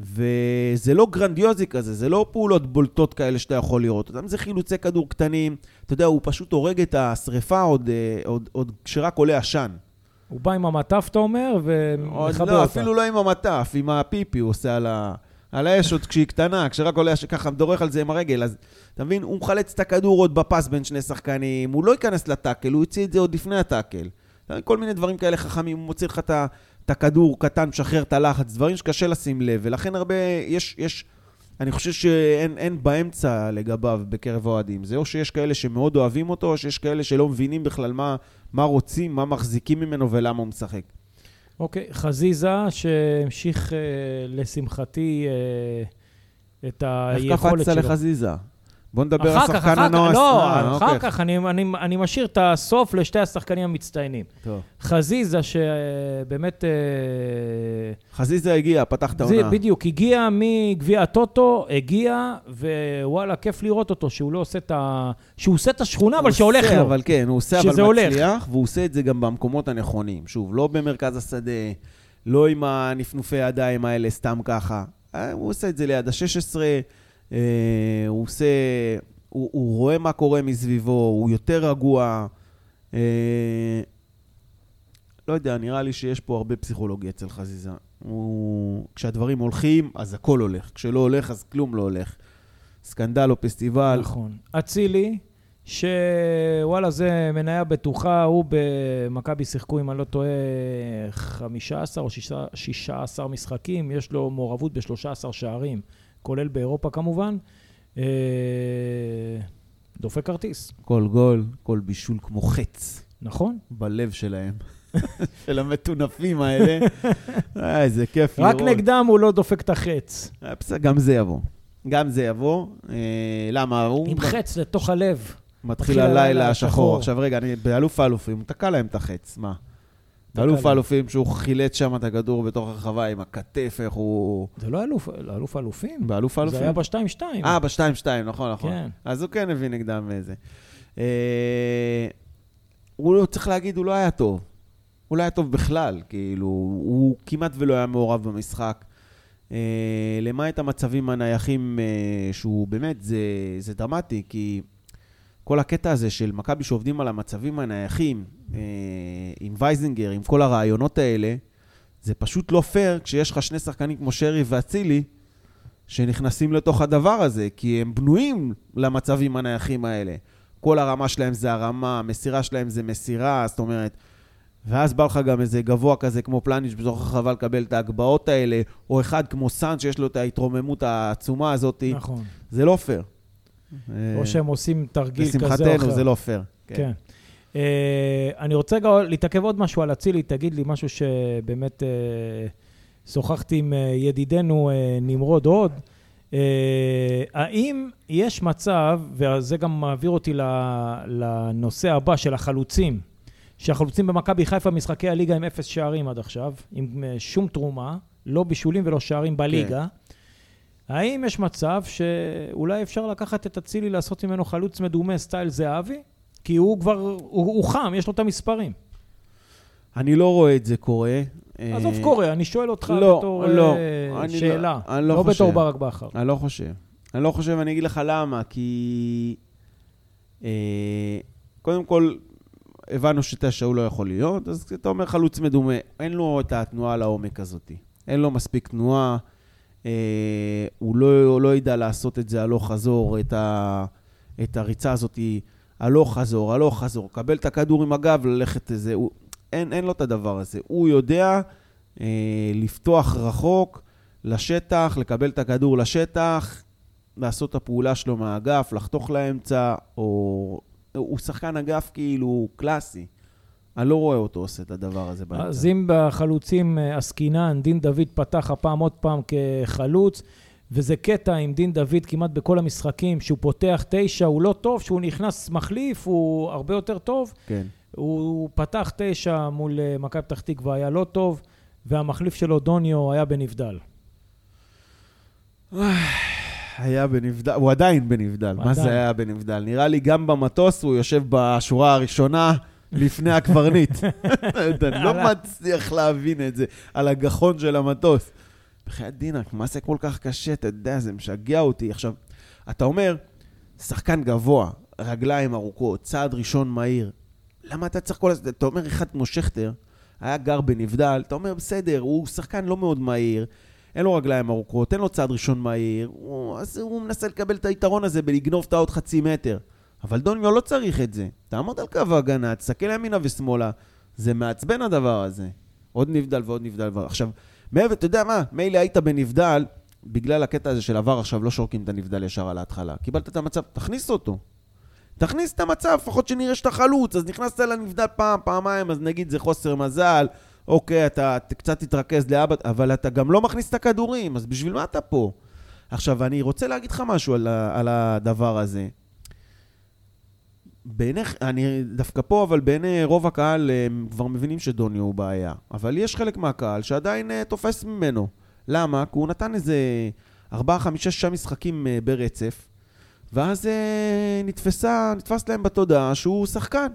וזה לא גרנדיוזי כזה, זה לא פעולות בולטות כאלה שאתה יכול לראות אותן, זה חילוצי כדור קטנים. אתה יודע, הוא פשוט הורג את השריפה עוד, אה, עוד, עוד כשרק עולה עשן. הוא בא עם המטף, אתה אומר, ומכבה לא, אותה. אפילו לא עם המטף, עם הפיפי הוא עושה על, ה, על האש עוד כשהיא קטנה, כשרק עולה ככה דורך על זה עם הרגל. אז אתה מבין? הוא מחלץ את הכדור עוד בפס בין שני שחקנים, הוא לא ייכנס לטאקל, הוא יוציא את זה עוד לפני הטאקל. כל מיני דברים כאלה חכמים, הוא מוציא לך את הכדור קטן, משחרר את הלחץ, דברים שקשה לשים לב, ולכן הרבה, יש, יש, אני חושב שאין באמצע לגביו בקרב האוהדים. זה או שיש כאלה שמאוד אוהבים אותו, או שיש כאלה שלא מבינים בכלל מה, מה רוצים, מה מחזיקים ממנו ולמה הוא משחק. אוקיי, okay, חזיזה שהמשיך, אה, לשמחתי, אה, את היכולת שלו. איך קפצת לחזיזה? בוא נדבר על שחקן הנוער. לא, אה, אחר כך, אני, אני, אני משאיר את הסוף לשתי השחקנים המצטיינים. טוב. חזיזה, שבאמת... אה, חזיזה הגיע, פתח את העונה. בדיוק, הגיע מגביע הטוטו, הגיע, ווואלה, כיף לראות אותו, שהוא לא עושה את ה... שהוא עושה את השכונה, אבל שהולך לו. אבל כן, הוא עושה, אבל הולך. מצליח, והוא עושה את זה גם במקומות הנכונים. שוב, לא במרכז השדה, לא עם הנפנופי ידיים האלה, סתם ככה. אה, הוא עושה את זה ליד ה-16. אה, הוא עושה, הוא, הוא רואה מה קורה מסביבו, הוא יותר רגוע. אה, לא יודע, נראה לי שיש פה הרבה פסיכולוגיה אצל חזיזה. הוא... כשהדברים הולכים, אז הכל הולך. כשלא הולך, אז כלום לא הולך. סקנדל או פסטיבל. נכון. אצילי, שוואלה, זה מניה בטוחה, הוא במכבי שיחקו, אם אני לא טועה, 15 או 16 משחקים, יש לו מעורבות ב-13 שערים. כולל באירופה כמובן. אה, דופק כרטיס. כל גול, כל בישול כמו חץ נכון? בלב שלהם. של המטונפים האלה. אה, איזה כיף רק לראות. נגדם הוא לא דופק את החץ. אה, בסדר, גם זה יבוא. גם זה יבוא. למה? הוא עם חץ לתוך הלב. מתחיל הלילה השחור. עכשיו רגע, אני באלוף האלופים, תקע להם את החץ, מה? להם. האלופים שהוא חילץ שם את הכדור בתוך הרחבה עם הכתף, איך הוא... זה לא אלוף, אלוף האלופים. באלוף האלופים. זה היה ב-2-2. אה, ב-2-2, נכון, נכון. כן. אז הוא כן הביא נגדם איזה. אה, הוא לא, צריך להגיד, הוא לא היה טוב. הוא לא היה טוב בכלל, כאילו, הוא כמעט ולא היה מעורב במשחק. אה, למעט המצבים הנייחים, אה, שהוא באמת, זה, זה דרמטי, כי כל הקטע הזה של מכבי שעובדים על המצבים הנייחים, אה, עם וייזינגר, עם כל הרעיונות האלה, זה פשוט לא פייר כשיש לך שני שחקנים כמו שרי ואצילי, שנכנסים לתוך הדבר הזה, כי הם בנויים למצבים הנייחים האלה. כל הרמה שלהם זה הרמה, המסירה שלהם זה מסירה, זאת אומרת... ואז בא לך גם איזה גבוה כזה כמו פלניץ' בתוך הרחבה לקבל את ההגבהות האלה, או אחד כמו סאן שיש לו את ההתרוממות העצומה הזאת, נכון. זה לא פייר. אה, או שהם עושים תרגיל כזה או אחר. לשמחתנו זה לא פייר. כן. אה, אני רוצה גם להתעכב עוד משהו על אצילי, תגיד לי משהו שבאמת אה, שוחחתי עם אה, ידידנו אה, נמרוד הוד. אה, האם יש מצב, וזה גם מעביר אותי לנושא הבא של החלוצים, שהחלוצים במכבי חיפה משחקי הליגה עם אפס שערים עד עכשיו, עם אה, שום תרומה, לא בישולים ולא שערים בליגה. האם יש מצב שאולי אפשר לקחת את אצילי לעשות ממנו חלוץ מדומה סטייל זהבי? כי הוא כבר, הוא, הוא חם, יש לו את המספרים. אני לא רואה את זה קורה. עזוב אה, קורה, אני שואל אותך לא, בתור לא, אה, לא- שאלה, אני לא לא חושב. בתור ברק בכר. אני לא חושב. אני לא חושב, אני אגיד לך למה, כי... אה, קודם כל, הבנו שתשע הוא לא יכול להיות, אז אתה אומר חלוץ מדומה, אין לו את התנועה לעומק הזאת. אין לו מספיק תנועה, הוא לא, הוא לא ידע לעשות את זה הלוך חזור, את, ה, את הריצה הזאת הלוך חזור, הלוך חזור, קבל את הכדור עם הגב, ללכת איזה... הוא, אין, אין לו את הדבר הזה. הוא יודע אה, לפתוח רחוק, לשטח, לקבל את הכדור לשטח, לעשות את הפעולה שלו מהאגף, לחתוך לאמצע, או... הוא שחקן אגף כאילו קלאסי. אני לא רואה אותו עושה את הדבר הזה באמצע. אז אם בחלוצים אה, עסקינן, דין דוד פתח הפעם עוד פעם כחלוץ, וזה קטע עם דין דוד כמעט בכל המשחקים, שהוא פותח תשע, הוא לא טוב, שהוא נכנס מחליף, הוא הרבה יותר טוב. כן. הוא פתח תשע מול אה, מכבי פתח תקווה, היה לא טוב, והמחליף שלו, דוניו, היה בנבדל. היה בנבדל, הוא עדיין בנבדל. מה זה. היה בנבדל? נראה לי גם במטוס הוא יושב בשורה הראשונה לפני הקברניט. אני לא מצליח להבין את זה, על הגחון של המטוס. בחייאת דינק, מה זה כל כך קשה? אתה יודע, זה משגע אותי. עכשיו, אתה אומר, שחקן גבוה, רגליים ארוכות, צעד ראשון מהיר. למה אתה צריך כל הזמן? אתה אומר, אחד כמו שכטר, היה גר בנבדל, אתה אומר, בסדר, הוא שחקן לא מאוד מהיר, אין לו רגליים ארוכות, אין לו צעד ראשון מהיר, הוא, אז הוא מנסה לקבל את היתרון הזה בלגנוב את העוד חצי מטר. אבל דוניו לא צריך את זה. תעמוד על קו ההגנה, תסתכל ימינה ושמאלה. זה מעצבן הדבר הזה. עוד נבדל ועוד נבדל. ועוד- עכשיו, מעבר, אתה יודע מה? מילא היית בנבדל, בגלל הקטע הזה של עבר עכשיו לא שורקים את הנבדל ישר על ההתחלה. קיבלת את המצב, תכניס אותו. תכניס את המצב, לפחות שנראה שאתה חלוץ. אז נכנסת לנבדל פעם, פעמיים, אז נגיד זה חוסר מזל. אוקיי, אתה קצת תתרכז לאבא, אבל אתה גם לא מכניס את הכדורים, אז בשביל מה אתה פה? עכשיו, אני רוצה להגיד לך משהו על, על הדבר הזה. בעיניך, אני דווקא פה, אבל בעיני רוב הקהל הם כבר מבינים שדוניו הוא בעיה. אבל יש חלק מהקהל שעדיין אה, תופס ממנו. למה? כי הוא נתן איזה 4, 5, 6 משחקים אה, ברצף, ואז אה, נתפסה, נתפס להם בתודעה שהוא שחקן.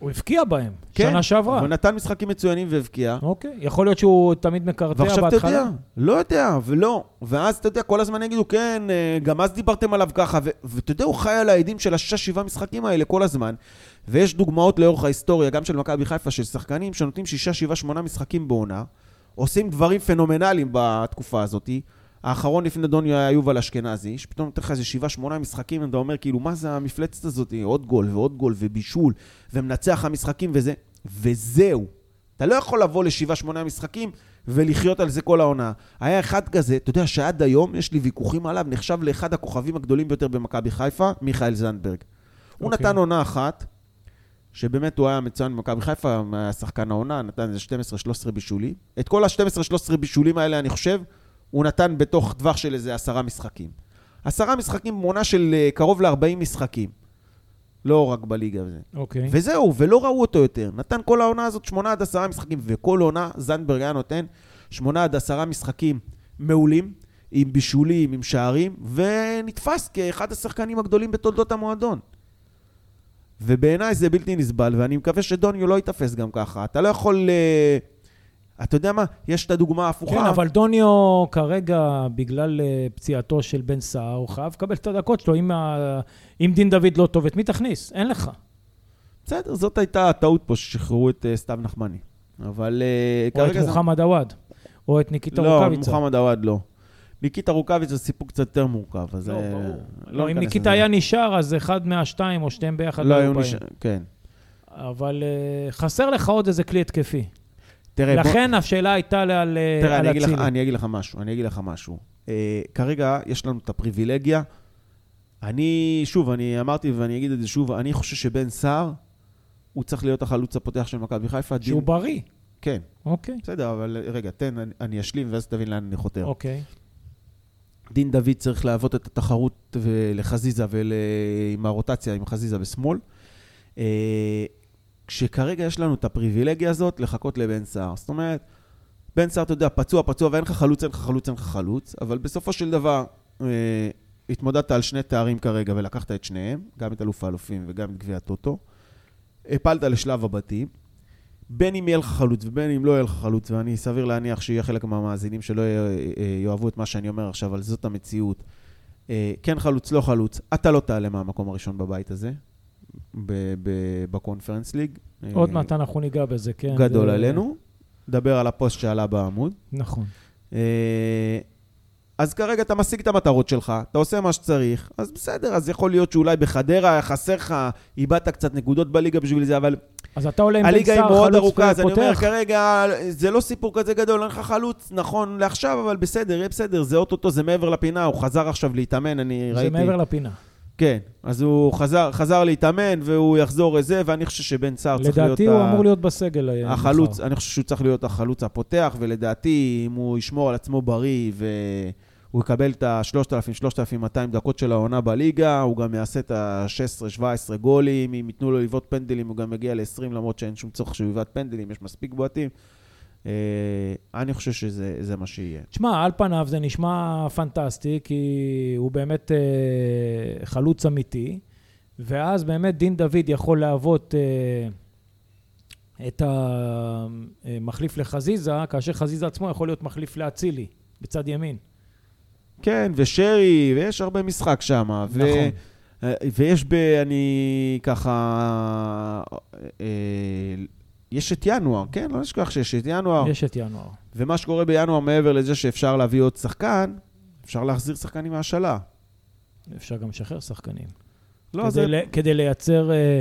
הוא הבקיע בהם, כן, שנה שעברה. הוא נתן משחקים מצוינים והבקיע. אוקיי, יכול להיות שהוא תמיד מקרטע ועכשיו אתה בהתחלה. יודע, לא יודע, ולא. ואז אתה יודע, כל הזמן יגידו, כן, אה, גם אז דיברתם עליו ככה, ואתה יודע, הוא חי על העדים של השישה, שבעה משחקים האלה כל הזמן. ויש דוגמאות לאורך ההיסטוריה, גם של מכבי חיפה, של שחקנים שנותנים שישה, שבעה, שמונה משחקים בעונה, עושים דברים פנומנליים בתקופה הזאת. האחרון לפני דוניו היה יובל אשכנזי, שפתאום נותן לך איזה שבעה, שמונה משחקים, ואתה אומר, כאילו, מה זה המפלצת הזאת? עוד גול ועוד גול ובישול, ומנצח המשחקים וזה, וזהו. אתה לא יכול לבוא לשבעה, שמונה משחקים ולחיות על זה כל העונה. היה אחד כזה, אתה יודע שעד היום יש לי ויכוחים עליו, נחשב לאחד הכוכבים הגדולים ביותר במכבי חיפה, מיכאל זנדברג. הוא אוקיי. נתן עונה אחת, שבאמת הוא היה מצוין במכבי חיפה, היה שחקן העונה, נתן איזה 12-13 בישולים. את כל ה-12-13 בישולים האלה, אני חושב, הוא נתן בתוך טווח של איזה עשרה משחקים. עשרה משחקים בעונה של אה, קרוב ל-40 משחקים. לא רק בליגה וזה. אוקיי. וזהו, ולא ראו אותו יותר. נתן כל העונה הזאת שמונה עד עשרה משחקים, וכל עונה זנדברג היה נותן שמונה עד עשרה משחקים מעולים, עם בישולים, עם שערים, ונתפס כאחד השחקנים הגדולים בתולדות המועדון. ובעיניי זה בלתי נסבל, ואני מקווה שדוניו לא ייתפס גם ככה. אתה לא יכול... אה, אתה יודע מה? יש את הדוגמה ההפוכה. כן, אבל דוניו כרגע, בגלל אה, פציעתו של בן סער, הוא חייב לקבל את הדקות שלו. אם, ה... אם דין דוד לא טוב, את מי תכניס? אין לך. בסדר, זאת הייתה הטעות פה, ששחררו את אה, סתיו נחמני. אבל אה, או את כרגע. מוחמד עוואד, או את ניקיטה לא, רוקאביצה. מוחמד עוואד לא. ניקיטה רוקאביצה זה סיפור קצת יותר מורכב, אז... לא, ברור. לא לא, אם ניקיטה. היה נשאר, אז אחד מהשתיים או שתיהם ביחד לא היו באים. נשאר... כן. אבל אה, חסר לך עוד איזה כלי התקפי. תראה, בוא- לכן השאלה הייתה על, על, תראה, על אני אגיד, לך. אני אגיד לך משהו, אני אגיד לך משהו. אה, כרגע יש לנו את הפריבילגיה. אני, שוב, אני אמרתי ואני אגיד את זה שוב, אני חושב שבן סער, הוא צריך להיות החלוץ הפותח של מכבי חיפה. דין- שהוא בריא. כן, אוקיי. בסדר, אבל רגע, תן, אני, אני אשלים ואז תבין לאן אני חותר. אוקיי. דין דוד צריך להוות את התחרות לחזיזה ועם הרוטציה עם חזיזה בשמאל. אה, כשכרגע יש לנו את הפריבילגיה הזאת לחכות לבן סער. זאת אומרת, בן סער, אתה יודע, פצוע, פצוע, ואין לך חלוץ, אין לך חלוץ, אין לך חלוץ, אבל בסופו של דבר, אה, התמודדת על שני תארים כרגע ולקחת את שניהם, גם את אלוף האלופים וגם את גביע הטוטו. הפלת לשלב הבתים. בין אם יהיה לך חלוץ ובין אם לא יהיה לך חלוץ, ואני סביר להניח שיהיה חלק מהמאזינים שלא י- אה, יאהבו את מה שאני אומר עכשיו, אבל זאת המציאות. אה, כן חלוץ, לא חלוץ, אתה לא תעלה מהמקום הראשון בבית הזה, ב- ב- בקונפרנס ליג. עוד אה, מעט אנחנו ניגע בזה, כן. גדול זה- עלינו. דבר על הפוסט שעלה בעמוד. נכון. אה, אז כרגע אתה משיג את המטרות שלך, אתה עושה מה שצריך, אז בסדר, אז יכול להיות שאולי בחדרה חסר לך, איבדת קצת נקודות בליגה בשביל זה, אבל אז אתה עולה עם בן הליגה היא סער מאוד חלוץ ארוכה, אז אני אומר, ופותח. כרגע זה לא סיפור כזה גדול, אין לך חלוץ נכון לעכשיו, אבל בסדר, יהיה בסדר, זה אוטוטו, זה מעבר לפינה, הוא חזר עכשיו להתאמן, אני זה ראיתי. מעבר לפינה. כן, אז הוא חזר, חזר להתאמן, והוא יחזור לזה, ואני חושב שבן סער צריך להיות... לדעתי הוא ה- אמור להיות בסגל. אה, החלוץ, מחר. אני חושב שהוא צריך להיות החלוץ הפותח, ולדעתי, אם הוא ישמור על עצמו בריא והוא יקבל את ה-3,000-3,200 דקות של העונה בליגה, הוא גם יעשה את ה-16-17 גולים, אם ייתנו לו לבעוט פנדלים, הוא גם יגיע ל-20, למרות שאין שום צורך שהוא יבעט פנדלים, יש מספיק בועטים. אה, אני חושב שזה זה מה שיהיה. תשמע, על פניו זה נשמע פנטסטי, כי הוא באמת אה, חלוץ אמיתי, ואז באמת דין דוד יכול להוות אה, את המחליף לחזיזה, כאשר חזיזה עצמו יכול להיות מחליף לאצילי, בצד ימין. כן, ושרי, ויש הרבה משחק שם. ו... נכון. אה, ויש ב... אני ככה... אה, יש את ינואר, כן? לא נשכח שיש את ינואר. יש את ינואר. ומה שקורה בינואר, מעבר לזה שאפשר להביא עוד שחקן, אפשר להחזיר שחקנים מהשאלה. אפשר גם לשחרר שחקנים. לא, כדי, זה... ל... כדי לייצר אה,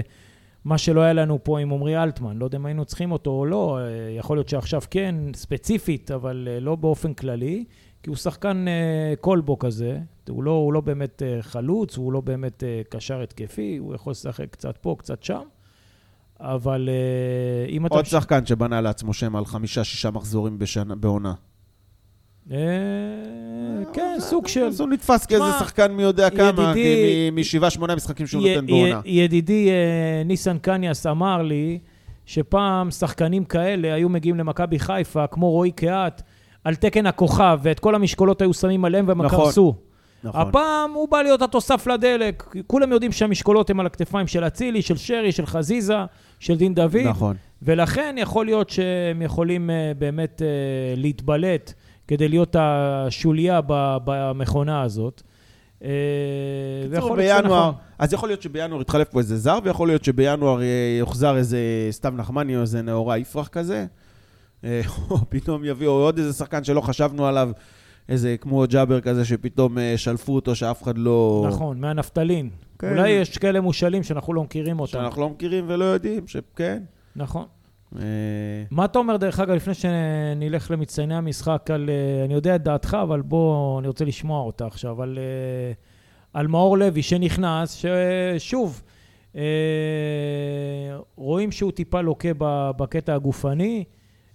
מה שלא היה לנו פה עם עמרי אלטמן. לא יודע אם היינו צריכים אותו או לא, אה, יכול להיות שעכשיו כן, ספציפית, אבל אה, לא באופן כללי, כי הוא שחקן אה, כלבו כזה. הוא לא, הוא לא באמת אה, חלוץ, הוא לא באמת אה, קשר התקפי, הוא יכול לשחק קצת פה, קצת שם. אבל אה, אם אתה... עוד שחקן שבנה לעצמו שם על חמישה-שישה מחזורים בשנה, בעונה. אה, כן, סוג של... אז הוא נתפס כאיזה שחקן מי יודע כמה, משבעה, שמונה משחקים שהוא נותן בעונה. ידידי אה, ניסן קניאס אמר לי שפעם שחקנים כאלה היו מגיעים למכבי חיפה, כמו רועי קהת, על תקן הכוכב, ואת כל המשקולות היו שמים עליהם והם נכון. קרסו. נכון. הפעם הוא בא להיות התוסף לדלק. כולם יודעים שהמשקולות הן על הכתפיים של אצילי, של שרי, של חזיזה, של דין דוד. נכון. ולכן יכול להיות שהם יכולים אה, באמת אה, להתבלט כדי להיות השוליה במכונה הזאת. אה, בקיצור, נכון. בינואר, שנכון. אז יכול להיות שבינואר יתחלף פה איזה זר, ויכול להיות שבינואר אה, יוחזר איזה סתיו נחמני או איזה נאורה יפרח כזה. אה, או פתאום יביאו עוד איזה שחקן שלא חשבנו עליו, איזה כמו ג'אבר כזה, שפתאום אה, שלפו אותו, שאף אחד לא... נכון, מהנפטלין. כן. אולי יש כאלה מושאלים שאנחנו לא מכירים אותם. שאנחנו לא מכירים ולא יודעים, שכן. נכון. אה, מה אתה אומר, דרך אגב, לפני שנלך למצטייני המשחק, על, אה, אני יודע את דעתך, אבל בוא, אני רוצה לשמוע אותה עכשיו, על, על מאור לוי שנכנס, ששוב, רואים שהוא טיפה לוקה בקטע הגופני.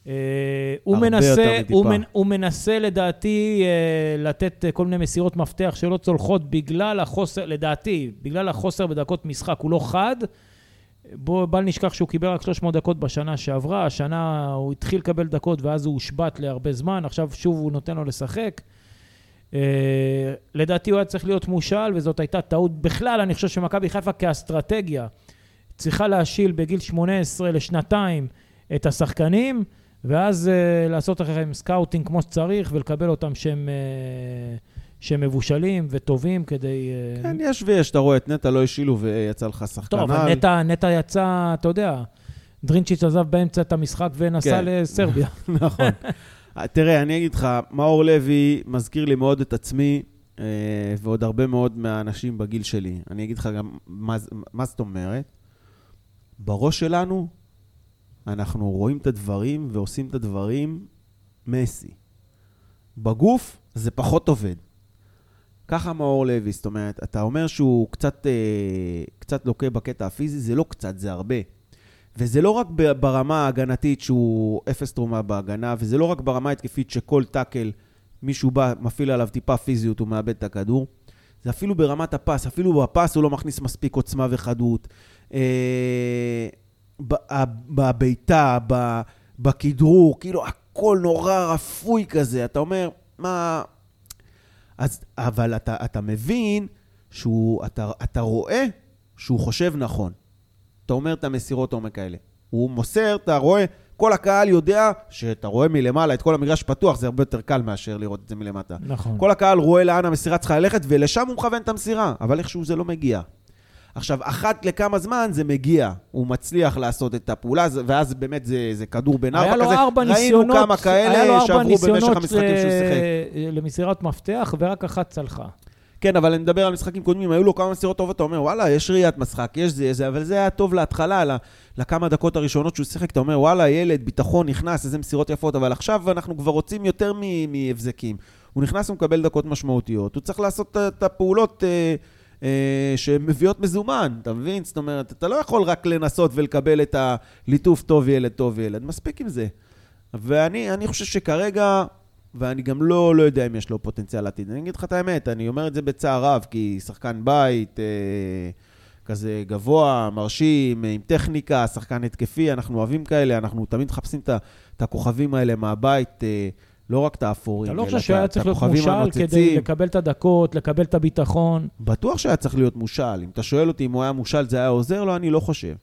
אה, הוא מנסה. הוא, מנ, הוא מנסה לדעתי אה, לתת אה, כל מיני מסירות מפתח שלא צולחות בגלל החוסר, לדעתי, בגלל החוסר בדקות משחק. הוא לא חד. בוא, בל נשכח שהוא קיבל רק 300 דקות בשנה שעברה, השנה הוא התחיל לקבל דקות ואז הוא הושבת להרבה זמן, עכשיו שוב הוא נותן לו לשחק. Uh, לדעתי הוא היה צריך להיות מושאל, וזאת הייתה טעות. בכלל, אני חושב שמכבי חיפה כאסטרטגיה צריכה להשאיל בגיל 18 לשנתיים את השחקנים, ואז uh, לעשות אחריהם סקאוטינג כמו שצריך, ולקבל אותם שהם, uh, שהם מבושלים וטובים כדי... Uh, כן, יש ויש, אתה רואה, את נטע לא השילו ויצא לך שחקן טוב, על. אבל נטע, נטע יצא, אתה יודע, דרינצ'יץ' עזב באמצע את המשחק ונסע כן. לסרביה. נכון. תראה, אני אגיד לך, מאור לוי מזכיר לי מאוד את עצמי, ועוד הרבה מאוד מהאנשים בגיל שלי. אני אגיד לך גם מה, מה זאת אומרת. בראש שלנו, אנחנו רואים את הדברים ועושים את הדברים מסי. בגוף זה פחות עובד. ככה מאור לוי, זאת אומרת, אתה אומר שהוא קצת, אה, קצת לוקה בקטע הפיזי, זה לא קצת, זה הרבה. וזה לא רק ברמה ההגנתית שהוא אפס תרומה בהגנה, וזה לא רק ברמה ההתקפית שכל טאקל, מישהו בא, מפעיל עליו טיפה פיזיות, הוא מאבד את הכדור. זה אפילו ברמת הפס, אפילו בפס הוא לא מכניס מספיק עוצמה וחדות. אה, בבעיטה, ב- בכדרור, כאילו הכל נורא רפוי כזה. אתה אומר, מה... אז, אבל אתה, אתה מבין שהוא, אתה, אתה רואה שהוא חושב נכון. אתה אומר את המסירות עומק האלה. הוא מוסר, אתה רואה, כל הקהל יודע שאתה רואה מלמעלה את כל המגרש פתוח, זה הרבה יותר קל מאשר לראות את זה מלמטה. נכון. כל הקהל רואה לאן המסירה צריכה ללכת, ולשם הוא מכוון את המסירה, אבל איכשהו זה לא מגיע. עכשיו, אחת לכמה זמן זה מגיע, הוא מצליח לעשות את הפעולה, ואז באמת זה, זה כדור בין היה ארבע לו כזה. ארבע ניסיונות, ראינו כמה היה לו כאלה שעברו במשך המשחקים שהוא שיחק. אה, למסירת מפתח, ורק אחת צלחה. כן, אבל אני מדבר על משחקים קודמים, היו לו כמה מסירות טובות, אתה אומר, וואלה, יש ראיית משחק, יש זה, זה, אבל זה היה טוב להתחלה, ל- לכמה דקות הראשונות שהוא שיחק, אתה אומר, וואלה, ילד, ביטחון, נכנס, איזה מסירות יפות, אבל עכשיו אנחנו כבר רוצים יותר מהבזקים. הוא נכנס ומקבל דקות משמעותיות, הוא צריך לעשות את- הפעולות אה, אה, שמביאות מזומן, אתה מבין? זאת אומרת, אתה לא יכול רק לנסות ולקבל את הליטוף טוב ילד, טוב ילד, מספיק עם זה. ואני אני חושב שכרגע, ואני גם לא, לא יודע אם יש לו פוטנציאל עתיד. אני אגיד לך את האמת, אני אומר את זה בצער רב, כי שחקן בית, אה, כזה גבוה, מרשים, עם טכניקה, שחקן התקפי, אנחנו אוהבים כאלה, אנחנו תמיד מחפשים את הכוכבים האלה מהבית, אה, לא רק את האפורים, אתה לא אלא חושב את שהוא היה ה- את צריך להיות הכוכבים מושל הנוצצים. כדי לקבל את הדקות, לקבל את הביטחון? בטוח שהיה צריך להיות מושל. אם אתה שואל אותי אם הוא היה מושל, זה היה עוזר לו, אני לא חושב.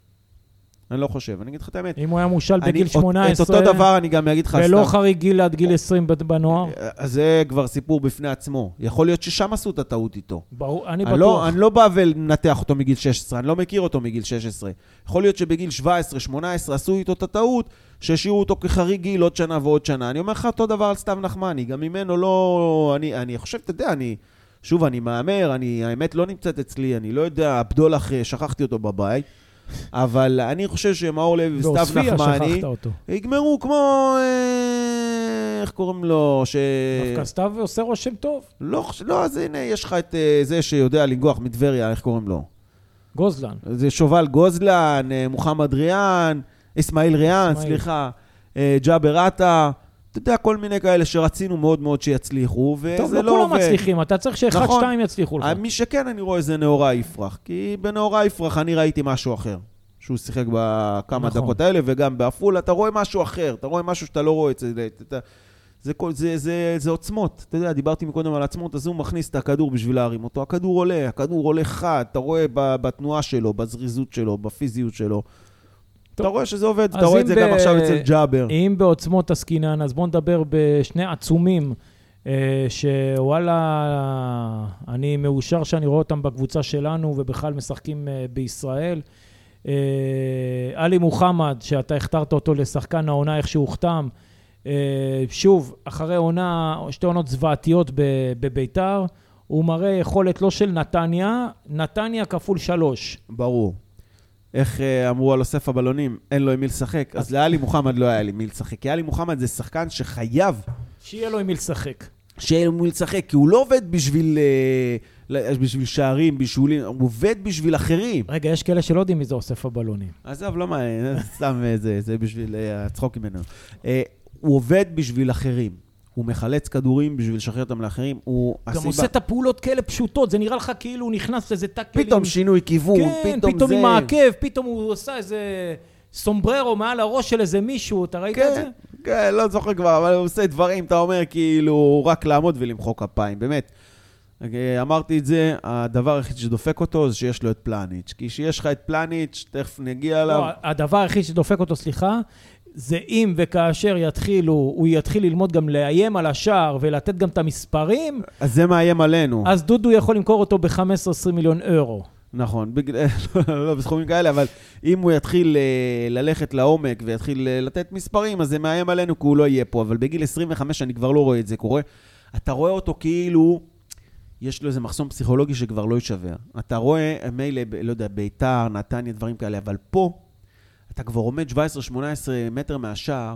אני לא חושב. אני אגיד לך את האמת. אם הוא היה מושל בגיל את- 18, את אותו דבר אני גם אגיד לך סתם. ולא חריג גיל עד גיל 20 בנוער, אז זה כבר סיפור בפני עצמו. יכול להיות ששם עשו את הטעות איתו. ברור, אני אני בטוח. לא, אני לא בא ולנתח אותו מגיל 16, אני לא מכיר אותו מגיל 16. יכול להיות שבגיל 17-18 עשו איתו את הטעות, שהשאירו אותו כחריג גיל עוד שנה ועוד שנה. אני אומר לך אותו דבר על סתיו נחמני, גם ממנו לא... אני, אני חושב, אתה יודע, אני... שוב, אני מהמר, אני, האמת לא נמצאת אצלי, אני לא יודע, עבדולח, אה, שכחתי אותו בבית, אבל אני חושב שמאור לוי וסתיו נחמני. יגמרו כמו... אה, איך קוראים לו? ש... דווקא סתיו עושה רושם טוב. לא, לא, אז הנה, יש לך את אה, זה שיודע לנגוח מטבריה, איך קוראים לו? גוזלן. זה שובל גוזלן, מוחמד ריאן, אסמאעיל ריאן. סליחה, אה, ג'אבר עטה, אתה יודע, כל מיני כאלה שרצינו מאוד מאוד שיצליחו, וזה טוב, לא לא כולם עובד. מצליחים, אתה צריך שאחד, נכון. שתיים יצליחו לך. אה, מי שכן, אני רואה זה נאורה יפרח, כי בנאורה יפרח אני ראיתי משהו אחר. שהוא שיחק בכמה נכון. דקות האלה, וגם בעפולה, אתה רואה משהו אחר, אתה רואה משהו שאתה לא רואה אצל... אתה- זה, כל- זה, זה, זה עוצמות. אתה יודע, דיברתי מקודם על עצמות, אז הוא מכניס את הכדור בשביל להרים אותו. הכדור עולה, הכדור עולה חד, אתה רואה בתנועה שלו, בזריזות שלו, בפיזיות שלו. אתה רואה שזה עובד, אתה רואה את זה ב- גם עכשיו אצל ג'אבר. אם בעוצמות עסקינן, אז בואו נדבר בשני עצומים, אה, שוואלה, אני מאושר שאני רואה אותם בקבוצה שלנו ובכלל משחקים אה, בישראל. אה, עלי מוחמד, שאתה הכתרת אותו לשחקן העונה, איך שהוא הוחתם. אה, שוב, אחרי עונה, שתי עונות זוועתיות בביתר, הוא מראה יכולת לא של נתניה, נתניה כפול שלוש. ברור. איך אה, אמרו על אוסף הבלונים, אין לו עם מי לשחק, אז לאלי מוחמד לא היה לי מי לשחק. כי אלי מוחמד זה שחקן שחייב שיהיה לו עם מי לשחק. שיהיה לו מי לשחק, כי הוא לא עובד בשביל אה, בשביל שערים, בישולים, הוא עובד בשביל אחרים. רגע, יש כאלה שלא יודעים מי זה אוסף הבלונים. עזוב, לא מעניין, סתם אה, זה, זה בשביל הצחוק ממנו. הוא עובד בשביל אחרים. הוא מחלץ כדורים בשביל לשחרר אותם לאחרים. הוא גם עושה את הפעולות כאלה פשוטות, זה נראה לך כאילו הוא נכנס לאיזה טאקל פתאום שינוי כיוון, כן, פתאום, פתאום זה... עם העקב, פתאום הוא עושה איזה סומבררו מעל הראש של איזה מישהו, אתה ראית את זה? כן, כן, לא זוכר כבר, אבל הוא עושה דברים, אתה אומר, כאילו, רק לעמוד ולמחוא כפיים, באמת. אה, אמרתי את זה, הדבר היחיד שדופק אותו זה שיש לו את פלניץ'. כי כשיש לך את פלניץ', תכף נגיע אליו. לא, הדבר היחיד שדופק אותו, סליחה, זה אם וכאשר יתחילו, הוא יתחיל ללמוד גם לאיים על השער ולתת גם את המספרים, אז זה מאיים עלינו. אז דודו יכול למכור אותו ב-15-20 מיליון אירו. נכון, בגלל- לא, בסכומים כאלה, אבל אם הוא יתחיל אה, ללכת לעומק ויתחיל אה, לתת מספרים, אז זה מאיים עלינו כי הוא לא יהיה פה. אבל בגיל 25 אני כבר לא רואה את זה קורה. אתה רואה אותו כאילו יש לו איזה מחסום פסיכולוגי שכבר לא יישבר. אתה רואה, מילא, לא יודע, ביתר, נתניה, דברים כאלה, אבל פה אתה כבר עומד 17-18 מטר מהשער,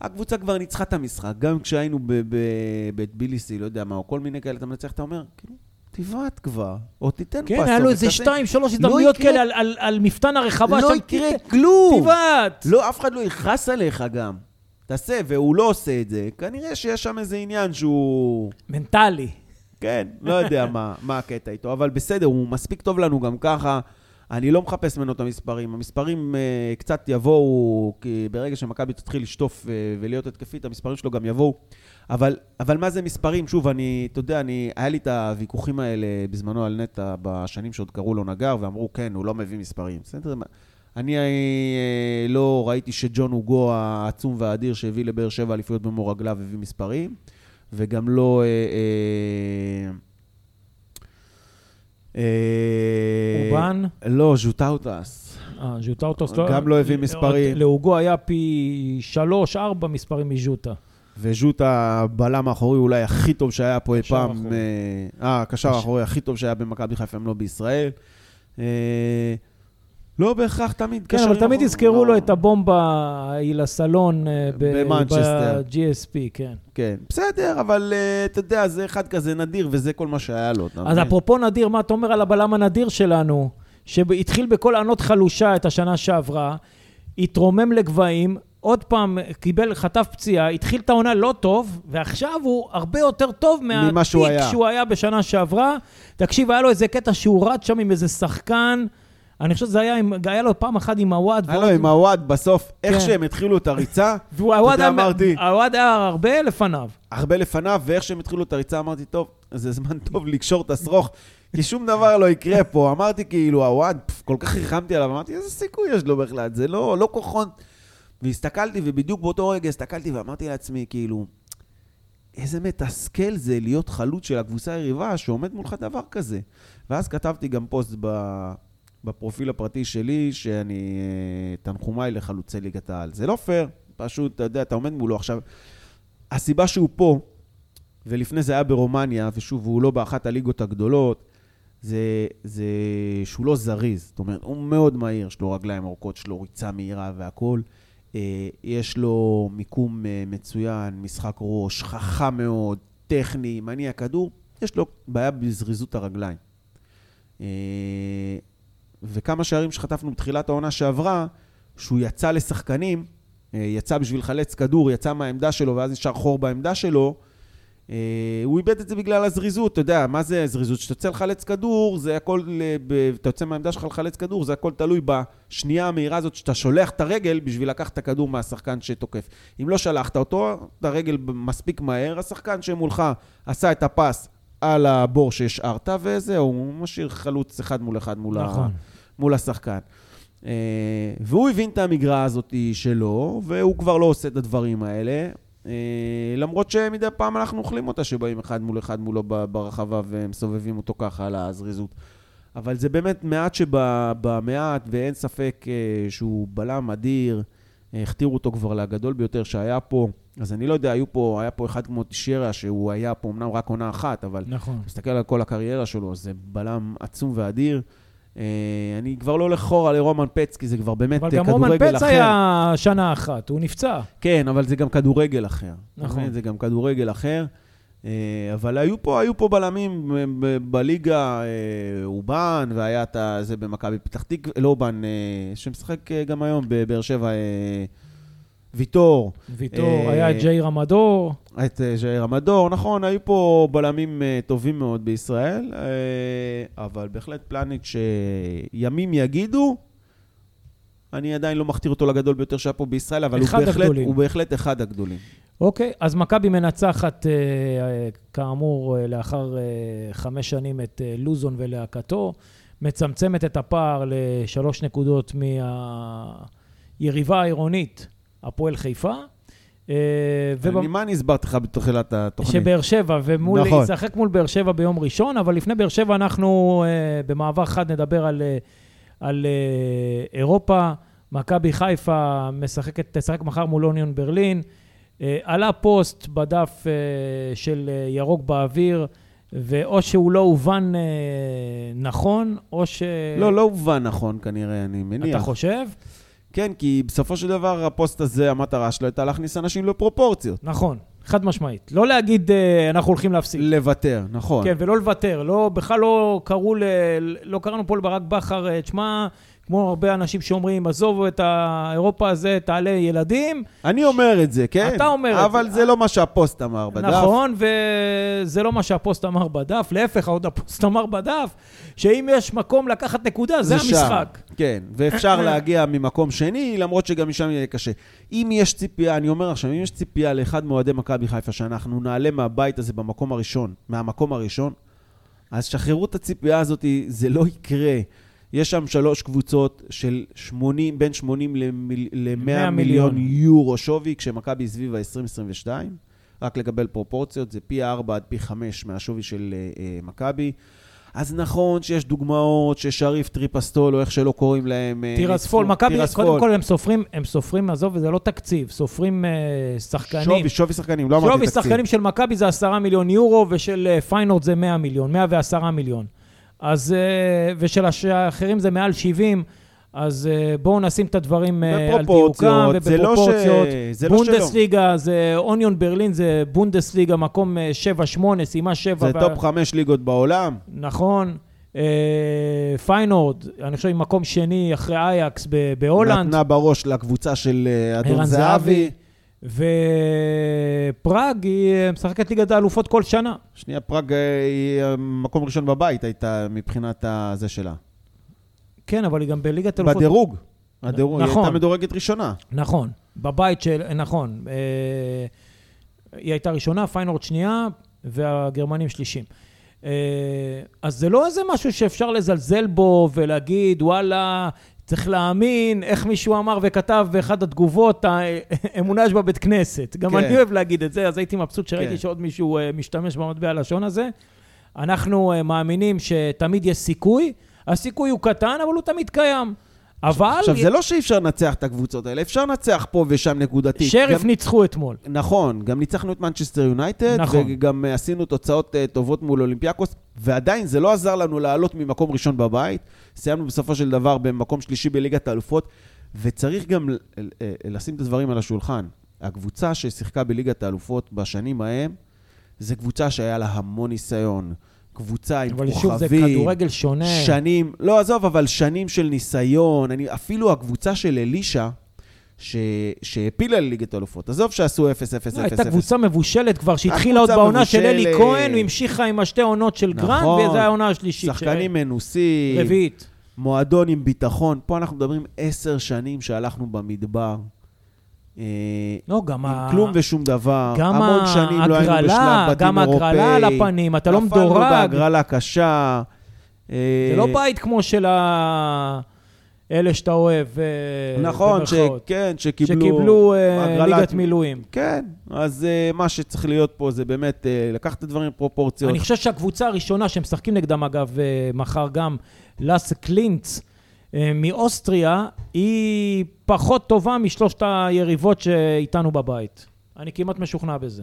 הקבוצה כבר ניצחה את המשחק. גם כשהיינו בטביליסי, לא יודע מה, או כל מיני כאלה, אתה מנצח, אתה אומר, כאילו, תבעט כבר, או תיתן פס. כן, היה לו איזה שתיים, שלוש הזדמנויות יקרה- כאלה על- מפתן הרחבה. לא יקרה כלום. תבעט. לא, אף אחד לא יכעס עליך גם. תעשה, והוא לא עושה את זה. כנראה שיש שם איזה עניין שהוא... מנטלי. כן, לא יודע מה, מה הקטע איתו, אבל בסדר, הוא מספיק טוב לנו גם ככה. אני לא מחפש ממנו את המספרים. המספרים uh, קצת יבואו, כי ברגע שמכבי תתחיל לשטוף uh, ולהיות התקפית, המספרים שלו גם יבואו. אבל, אבל מה זה מספרים? שוב, אני, אתה יודע, אני, היה לי את הוויכוחים האלה בזמנו על נטע, בשנים שעוד קראו לו נגר, ואמרו, כן, הוא לא מביא מספרים. בסדר, אני אה, לא ראיתי שג'ון הוגו העצום והאדיר שהביא לבאר שבע אליפויות במו רגליו הביא מספרים, וגם לא... אה, אה, אובן, לא, ז'וטאוטס. אה, ז'וטה אוטוס גם לא הביא מספרים. לאוגו היה פי שלוש, ארבע מספרים מז'וטה. וז'וטה הבלם האחורי אולי הכי טוב שהיה פה אי פעם. אה, אה, הקשר קשר. האחורי הכי טוב שהיה במכבי חיפה, אם לא בישראל. אה, לא בהכרח תמיד כן, אבל תמיד יזכרו לו. את הבומבה ההיא לסלון אה, במנצ'סטר. ב-GSP, כן. כן, בסדר, אבל אה, אתה יודע, זה אחד כזה נדיר, וזה כל מה שהיה לו. אז? אפרופו נדיר, מה אתה אומר על הבלם הנדיר שלנו, שהתחיל בכל ענות חלושה את השנה שעברה, התרומם לגבהים, עוד פעם קיבל, חטף פציעה, התחיל את העונה לא טוב, ועכשיו הוא הרבה יותר טוב שהוא מהפיק. שהוא היה בשנה שעברה. תקשיב, היה לו איזה קטע שהוא רץ שם עם איזה שחקן, אני חושב שזה היה, עם, היה לו פעם אחת עם הוואד. היה לו עם הוואד בסוף, איך כן. שהם התחילו את הריצה, אתה יודע, אמרתי, הוואד היה הרבה לפניו. הרבה לפניו, ואיך שהם התחילו את הריצה, אמרתי, טוב, זה זמן טוב לקשור את השרוך, כי שום דבר לא יקרה פה. אמרתי, כאילו, הוואד, כל כך ריחמתי עליו, אמרתי, איזה סיכוי יש לו בכלל, זה לא, לא כוחות. והסתכלתי, ובדיוק באותו רגע הסתכלתי ואמרתי לעצמי, כאילו, איזה מתסכל זה להיות חלוץ של הקבוצה היריבה שעומד מולך דבר כזה. ואז כתבתי גם פוסט ב... בפרופיל הפרטי שלי, שאני, אה, תנחומיי לחלוצי ליגת העל. זה לא פייר, פשוט, אתה יודע, אתה עומד מולו עכשיו. הסיבה שהוא פה, ולפני זה היה ברומניה, ושוב, הוא לא באחת הליגות הגדולות, זה, זה שהוא לא זריז. זאת אומרת, הוא מאוד מהיר, יש לו רגליים ארוכות, יש לו ריצה מהירה והכול. אה, יש לו מיקום אה, מצוין, משחק ראש, חכם מאוד, טכני, מניע כדור. יש לו בעיה בזריזות הרגליים. אה, וכמה שערים שחטפנו בתחילת העונה שעברה, שהוא יצא לשחקנים, אה, יצא בשביל לחלץ כדור, יצא מהעמדה שלו ואז נשאר חור בעמדה שלו, אה, הוא איבד את זה בגלל הזריזות, אתה יודע, מה זה זריזות? כשאתה יוצא לחלץ כדור, זה הכל, ב- אתה יוצא מהעמדה שלך לחלץ כדור, זה הכל תלוי בשנייה המהירה הזאת שאתה שולח את הרגל בשביל לקחת את הכדור מהשחקן שתוקף. אם לא שלחת אותו, את הרגל מספיק מהר, השחקן שמולך עשה את הפס על הבור שהשארת, וזהו, הוא משאיר חלוץ אחד מול אחד מול, ה- נכון. מול השחקן. אה, והוא הבין את המגרעה הזאת שלו, והוא כבר לא עושה את הדברים האלה. אה, למרות שמדי פעם אנחנו אוכלים אותה, שבאים אחד מול אחד מולו ברחבה ומסובבים אותו ככה על הזריזות. אבל זה באמת מעט שבמעט, ואין ספק אה, שהוא בלם אדיר, הכתירו אותו כבר לגדול ביותר שהיה פה. אז אני לא יודע, היו פה, היה פה אחד כמו תשיירה, שהוא היה פה אמנם רק עונה אחת, אבל נכון. מסתכל על כל הקריירה שלו, זה בלם עצום ואדיר. אה, אני כבר לא הולך אחורה לרומן פץ, כי זה כבר באמת אבל אה, גם רומן כדורגל פץ אחר. היה שנה אחת, הוא נפצע. כן, אבל זה גם כדורגל אחר. נכון. זה גם כדורגל אחר. אה, אבל היו פה, היו פה בלמים בליגה, אובן, והיה את זה במכבי פתח תקווה, לא אובן, שמשחק גם היום בבאר שבע, ויטור, ויטור, אה, היה את ג'יי רמדור. את אה, ז'איר המדור, נכון, היו פה בלמים אה, טובים מאוד בישראל, אה, אבל בהחלט פלניץ' שימים יגידו, אני עדיין לא מכתיר אותו לגדול ביותר שהיה פה בישראל, אבל הוא בהחלט, הגדולים. הוא בהחלט אחד הגדולים. אוקיי, אז מכבי מנצחת, אה, אה, כאמור, לאחר אה, חמש שנים את אה, לוזון ולהקתו, מצמצמת את הפער לשלוש נקודות מהיריבה העירונית, הפועל חיפה. אה, ובמ- אני, מה אני הסברתי לך בתחילת התוכנית? שבאר שבע, ומול, נכון. ישחק מול באר שבע ביום ראשון, אבל לפני באר שבע אנחנו אה, במעבר חד נדבר על, אה, על אירופה. מכבי חיפה משחקת, תשחק מחר מול אוניון ברלין. עלה פוסט בדף של ירוק באוויר, ואו שהוא לא הובן נכון, או ש... לא, לא הובן נכון כנראה, אני מניח. אתה חושב? כן, כי בסופו של דבר הפוסט הזה, המטרה שלו הייתה להכניס אנשים לפרופורציות. נכון, חד משמעית. לא להגיד, אה, אנחנו הולכים להפסיד. לוותר, נכון. כן, ולא לוותר. לא, בכלל לא קראו, ל, לא קראנו פה לברק בכר, אה, תשמע, כמו הרבה אנשים שאומרים, עזוב את האירופה הזה, תעלה ילדים. אני אומר את זה, כן? אתה אומר את זה. אבל זה לא מה שהפוסט אמר בדף. נכון, וזה לא מה שהפוסט אמר בדף, להפך, עוד הפוסט אמר בדף, שאם יש מקום לקחת נקודה, זה, שם. המשחק. כן, ואפשר להגיע ממקום שני, למרות שגם משם יהיה קשה. אם יש ציפייה, אני אומר עכשיו, אם יש ציפייה לאחד מאוהדי מכבי חיפה, שאנחנו נעלה מהבית הזה במקום הראשון, מהמקום הראשון, אז שחררו את הציפייה הזאת, זה לא יקרה. יש שם שלוש קבוצות של 80, בין 80 ל-100 100 מיליון מיליון. יורו שווי, כשמכבי סביב ה-2022. רק לקבל פרופורציות, זה פי 4 עד פי 5 מהשווי של אה, אה, מכבי. אז נכון שיש דוגמאות ששריף טריפסטול, או איך שלא קוראים להם. אה, טירספול, מכבי. קודם כל הם סופרים, הם סופרים, עזוב, וזה לא תקציב, סופרים אה, שחקנים. שווי, שווי שחקנים, לא אמרתי שווי תקציב. שחקנים של מכבי זה 10 מיליון יורו, ושל פיינורד זה 100 מיליון, 110 מיליון. אז, אה, ושל האחרים זה מעל 70, אז אה, בואו נשים את הדברים אה, על דיוקם זה לא ש- ובפרופורציות. זה לא. בונדסליגה, זה אוניון ברלין, זה בונדסליגה, מקום אה, 7-8, סיימה 7. זה טופ חמש ליגות בעולם. נכון. פיינורד, אני חושב, מקום שני אחרי אייאקס בהולנד. נתנה בראש לקבוצה של ערן זהבי. ופראג היא אה, משחקת ליגת האלופות כל שנה. שנייה, פראג אה, היא המקום הראשון בבית הייתה מבחינת הזה שלה. כן, אבל היא גם בליגת האלופות. בדירוג. הדירוג, היא נכון. הייתה מדורגת ראשונה. נכון, בבית של... נכון. אה, היא הייתה ראשונה, פיינורד שנייה, והגרמנים שלישים. אה, אז זה לא איזה משהו שאפשר לזלזל בו ולהגיד, וואלה, צריך להאמין, איך מישהו אמר וכתב באחד התגובות, האמונה יש בבית כנסת. גם כן. אני אוהב להגיד את זה, אז הייתי מבסוט שראיתי כן. שעוד מישהו אה, משתמש במטבע הלשון הזה. אנחנו אה, מאמינים שתמיד יש סיכוי, הסיכוי הוא קטן, אבל הוא תמיד קיים. אבל... עכשיו, זה לא שאי אפשר לנצח את הקבוצות האלה, אפשר לנצח פה ושם נקודתית. שריף גם- ניצחו אתמול. נכון, גם ניצחנו את מנצ'סטר יונייטד, נכון. וגם אה, עשינו תוצאות אה, טובות מול אולימפיאקוס, ועדיין זה לא עזר לנו לעלות ממקום ראשון בבית. סיימנו בסופו של דבר במקום שלישי בליגת האלופות, וצריך גם אה, לשים את הדברים על השולחן. הקבוצה ששיחקה בליגת האלופות בשנים ההם, זו קבוצה שהיה לה המון ניסיון. קבוצה עם אבל כוכבים. שוב, זה כדורגל שונה. שנים, לא, עזוב, אבל שנים של ניסיון. אני, אפילו הקבוצה של אלישע, ש, שהפילה לליגת האלופות, עזוב שעשו 0-0-0-0. לא, הייתה קבוצה מבושלת כבר, שהתחילה עוד בעונה של אלי. כהן, והמשיכה עם השתי עונות של גרנט, נכון. וזו העונה השלישית. שחקנים מנוסים, ש- רביעית. מועדון עם ביטחון. פה אנחנו מדברים עשר שנים שהלכנו במדבר. אה, לא, גם עם ה... כלום ושום דבר. גם המון שנים לא היינו בשלב בתים גם אירופאי. ההגרלה על הפנים, אתה לא נפלנו מדורג. בהגרלה קשה. אה, זה לא בית כמו של ה... אלה שאתה אוהב, אה, נכון. במרכאות. כן, שקיבלו... שקיבלו הגרלת- ליגת מילואים. כן, אז מה שצריך להיות פה זה באמת לקחת את הדברים בפרופורציות. אני חושב שהקבוצה הראשונה שהם משחקים נגדם, אגב, מחר גם, לאס קלינץ מאוסטריה, היא פחות טובה משלושת היריבות שאיתנו בבית. אני כמעט משוכנע בזה.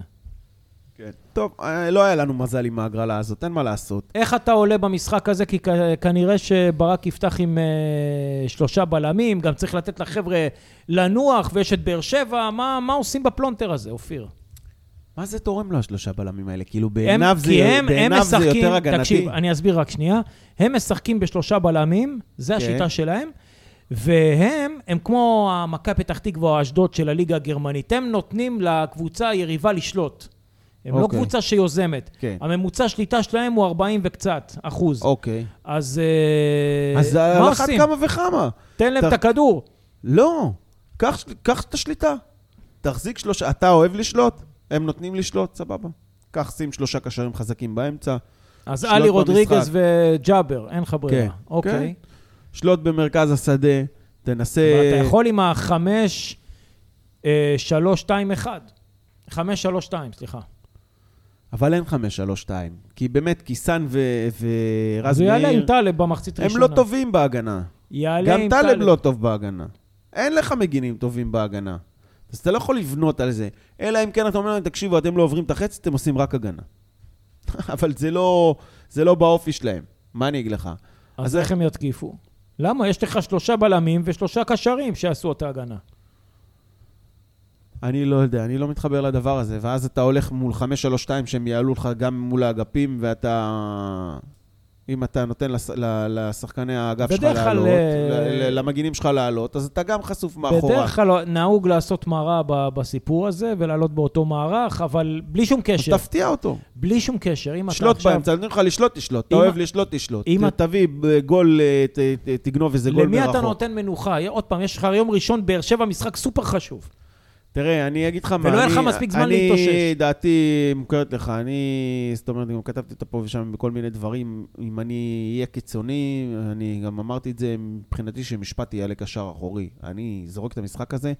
כן. טוב, אה, לא היה לנו מזל עם ההגרלה הזאת, אין מה לעשות. איך אתה עולה במשחק הזה? כי כנראה שברק יפתח עם אה, שלושה בלמים, גם צריך לתת לחבר'ה לנוח, ויש את באר שבע. מה, מה עושים בפלונטר הזה, אופיר? מה זה תורם לו, השלושה בלמים האלה? כאילו, הם, בעיניו זה, הם, הם בעיניו זה משחקים, יותר הגנתי. תקשיב, אני אסביר רק שנייה. הם משחקים בשלושה בלמים, זה כן. השיטה שלהם, והם, הם כמו המכבי פתח תקווה או אשדוד של הליגה הגרמנית. הם נותנים לקבוצה היריבה לשלוט. הם לא אוקיי. קבוצה שיוזמת. כן. הממוצע שליטה שלהם הוא 40 וקצת אחוז. אוקיי. אז אה, אז מה על אחת עושים? כמה וכמה. תן להם אתה- את הכדור. לא, קח את השליטה. תחזיק שלושה, אתה אוהב לשלוט? הם נותנים לשלוט, סבבה. קח, שים שלושה קשרים חזקים באמצע, אז עלי רודריגז. וג'אבר, אין לך ברירה. כן, אוקיי. שלוט במרכז השדה, תנסה... אתה יכול עם החמש, אה, שלוש, שתיים, אחד. חמש, שלוש, שתיים, סליחה. אבל אין חמש, שלוש, שתיים. כי באמת, קיסן ו- ורז אז הוא יעלה עם מאיר, טלב במחצית הם ראשונה. לא טובים בהגנה. יעלה גם עם טלב לא טוב בהגנה. אין לך מגינים טובים בהגנה. אז אתה לא יכול לבנות על זה. אלא אם כן אתה אומר להם, תקשיבו, אתם לא עוברים את החץ, אתם עושים רק הגנה. אבל זה לא, זה לא באופי שלהם. מה אני אגיד לך? אז אז איך הם יתקיפו? למה? יש לך שלושה בלמים ושלושה קשרים שיעשו אותה הגנה. אני לא יודע, אני לא מתחבר לדבר הזה. ואז אתה הולך מול 5-3-2 שהם יעלו לך גם מול האגפים, ואתה... אם אתה נותן לש... ל- לשחקני האגף שלך לעלות, אה, ל- למגינים שלך לעלות, אז אתה גם חשוף מאחורה. בדרך כלל נהוג לעשות מראה ב- בסיפור הזה ולעלות באותו מערך, אבל בלי שום קשר. תפתיע אותו. בלי שום קשר. אם אתה שלוט עכשיו... באמצע, נותנים לך לשלוט, תשלוט. אתה אוהב לשלוט, תשלוט. אם תביא ב- גול, אה, תגנוב איזה גול למי מרחוק. אתה נותן מנוחה? עוד פעם, יש לך יום ראשון, באר שבע, משחק סופר חשוב. תראה, אני אגיד לך מה, ולא יהיה לך אני- מספיק זמן אני, להתאושש. דעתי מוכרת לך, אני, זאת אומרת, גם כתבתי אותה פה ושם בכל מיני דברים, אם אני אהיה קיצוני, אני גם אמרתי את זה, מבחינתי שמשפט יהיה לקשר אחורי. אני זורק את המשחק הזה.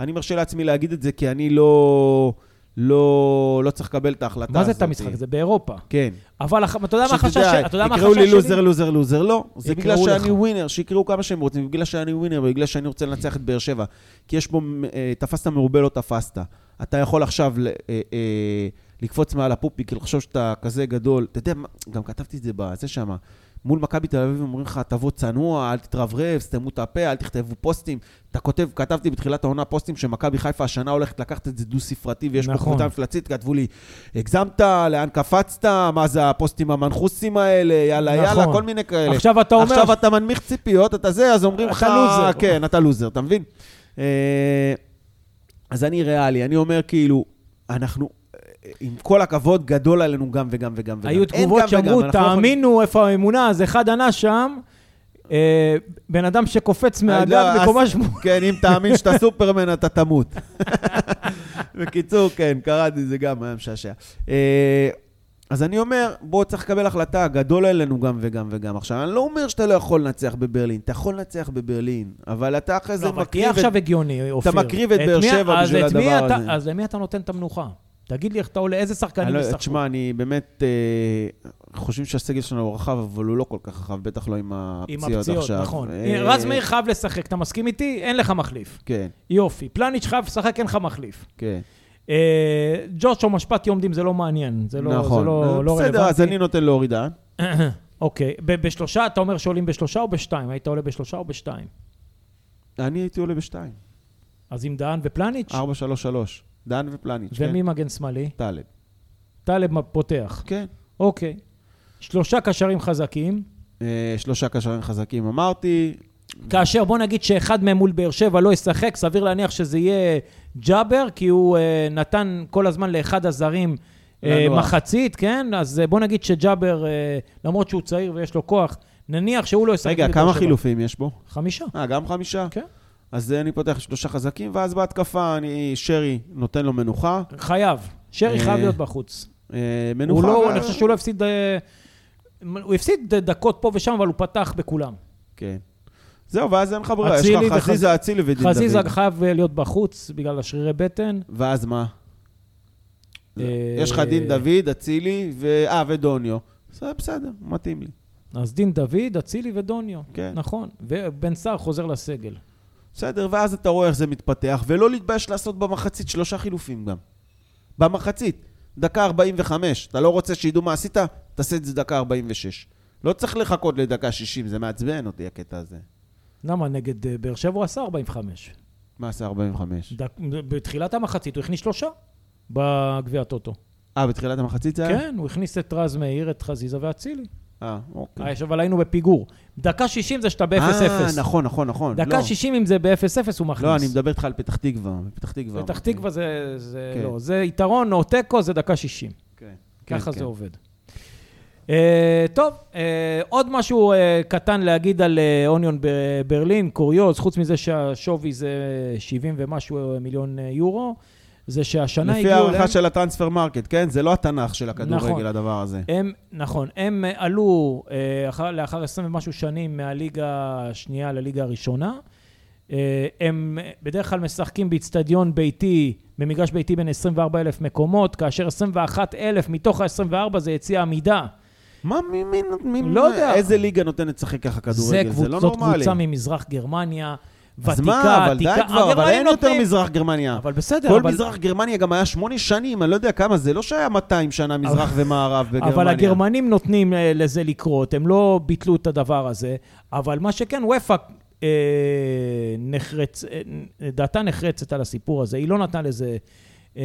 אני מרשה לעצמי להגיד את זה כי אני לא, לא, לא צריך לקבל את ההחלטה מה הזאת. זה את המשחק? זה באירופה. כן. אבל אתה יודע מה החשש שלי? אתה יודע מה יקראו החשש לי שלי? לוזר, לוזר, לוזר, לא. זה בגלל יקראו שאני לך. ווינר, שיקראו כמה שהם רוצים, בגלל שאני ווינר, בגלל שאני רוצה לנצח את באר שבע. כי יש פה, אה, תפסת מרובה, לא תפסת. אתה יכול עכשיו אה, אה, לקפוץ מעל הפופיק, לחשוב שאתה כזה גדול. אתה יודע, מה- גם כתבתי את זה בזה שם. מול מכבי תל אביב אומרים לך, תבוא צנוע, אל תתרברב, סתמו את הפה, אל תכתבו פוסטים. אתה כותב, כתבתי בתחילת העונה פוסטים שמכבי חיפה השנה הולכת לקחת את זה דו-ספרתי, ויש פה נכון. קבוצה מפלצית, כתבו לי, הגזמת, לאן קפצת, מה זה הפוסטים המנחוסים האלה, יאללה, נכון. יאללה, כל מיני כאלה. עכשיו אתה אומר... עכשיו אתה מנמיך ציפיות, אתה זה, אז אומרים אתה לך, לוזר. כן, אתה לוזר, אתה מבין? אה, אז אני ריאלי, אני אומר כאילו, אנחנו, עם כל הכבוד, גדול עלינו גם וגם וגם וגם. היו תגובות שאמרו, תאמינו איפה האמונה, אז אחד ענה שם, אה, בן אדם שקופץ לא, מהגג בקומה שמונה. כן, אם תאמין שאתה סופרמן, אתה תמות. בקיצור, כן, קראתי זה גם, היה משעשע. אה, אז אני אומר, בוא, צריך לקבל החלטה, גדול עלינו גם וגם וגם. עכשיו, אני לא אומר שאתה לא יכול לנצח בברלין, אתה יכול לנצח בברלין, אבל אתה אחרי זה לא, אבל מקריב תהיה את... עכשיו הגיוני, אופיר. מקריב את את באר שבע בשביל את הדבר אתה- הזה. אז למי אתה נותן את המנוחה? תגיד לי איך אתה עולה, איזה שחקנים לא, ישחקו? תשמע, אני באמת, אה, חושבים שהסגל שלנו הוא רחב, אבל הוא לא כל כך רחב, בטח לא עם עם הפציעות הפציעות, עכשיו. נכון. אה, רז מאיר חייב לשחק, אתה מסכים איתי? אין לך מחליף. כן, יופי. פלניץ' חייב לשחק, אין לך מחליף. כן. אה, ג'ושו משפט יומדים זה לא מעניין, זה לא, נכון. זה לא, לא בסדר, אז רלוונטי. אני נותן להוריד, אה? אוקיי, בשלושה, אתה אומר שעולים בשלושה או בשתיים? היית עולה בשלושה או בשתיים? אני הייתי עולה בשתיים. אז עם דהן ופלניץ'? ארבע, שלוש, שלוש. דן ופלניץ', כן. ומי מגן שמאלי? טלב. טלב פותח. כן. אוקיי. שלושה קשרים חזקים, אה, שלושה קשרים חזקים אמרתי. כאשר בוא נגיד שאחד מהם מול באר שבע לא ישחק, סביר להניח שזה יהיה ג'אבר, כי הוא אה, נתן כל הזמן לאחד הזרים אה. מחצית, כן? אז אה, בוא נגיד שג'אבר, אה, למרות שהוא צעיר ויש לו כוח, נניח שהוא לא ישחק רגע, כמה שבע. חילופים יש בו? חמישה. אה, גם חמישה? כן. אז אני פותח שלושה חזקים, ואז בהתקפה אני, שרי נותן לו מנוחה. חייב. שרי אה, חייב להיות בחוץ. אה, הוא מנוחה. לא, ו- אני חושב שהוא לא הפסיד... אה, הוא הפסיד דקות פה ושם, אבל הוא פתח בכולם. כן. זהו, ואז אין לך ברירה, יש לך חזיזה, אצילי ודין דוד. חזיזה חייב להיות בחוץ בגלל השרירי בטן. ואז מה? יש לך דין דוד, אצילי. אה, ודוניו. בסדר, מתאים לי. אז דין דוד, אצילי ודוניו. כן. נכון. ובן סער חוזר לסגל. בסדר, ואז אתה רואה איך זה מתפתח, ולא להתבייש לעשות במחצית שלושה חילופים גם. במחצית, דקה 45. אתה לא רוצה שידעו מה עשית? תעשה את זה דקה 46. לא צריך לחכות לדקה 60, זה מעצבן אותי הקטע הזה. למה? נגד אה, באר שבע הוא עשה 45. מה עשה 45? דק, בתחילת המחצית הוא הכניס שלושה. בגביע הטוטו. אה, בתחילת המחצית זה היה? כן, הוא הכניס את רז מאיר, את חזיזה ואצילי. אה, אוקיי. אה, אבל היינו בפיגור. דקה 60 זה שאתה ב-0-0. אה, נכון, נכון, נכון. דקה לא. 60 אם זה ב-0-0 הוא מכניס. לא, אני מדבר איתך על פתח תקווה. פתח תקווה. פתח אמרתי. תקווה זה, זה כן. לא, זה יתרון או תיקו זה דקה 60. כן. כן, ככה כן. זה עובד. Uh, טוב, uh, עוד משהו uh, קטן להגיד על uh, אוניון בברלין, קוריוז, חוץ מזה שהשווי זה 70 ומשהו מיליון uh, יורו, זה שהשנה לפי הגיעו הערכה אליהם... של ה Transfermarkt, כן? זה לא התנ"ך של הכדורגל, נכון. הדבר הזה. הם, נכון, הם אה, עלו אה, אחר, לאחר 20 ומשהו שנים מהליגה השנייה לליגה הראשונה. אה, הם אה, בדרך כלל משחקים באיצטדיון ביתי, במגרש ביתי בין 24,000 מקומות, כאשר 21,000 מתוך ה-24 זה יציע עמידה. מה, מי, מי, מי, לא יודע. איזה ליגה נותנת לשחק ככה זה כדורגל? קבוצ... זה לא זאת נורמלי. קבוצה ממזרח גרמניה, ותיקה, אז מה, אבל די עתיקה. כבר, אבל הגרמנים אין יותר נותנים- מזרח גרמניה. אבל בסדר, כל אבל... מזרח גרמניה גם היה שמונה שנים, אני לא יודע כמה, זה לא שהיה 200 שנה מזרח ומערב בגרמניה. אבל הגרמנים נותנים אה, לזה לקרות, הם לא ביטלו את הדבר הזה, אבל מה שכן, וופא אה, נחרץ, אה, דעתה נחרצת על הסיפור הזה, היא לא נתנה לזה אה,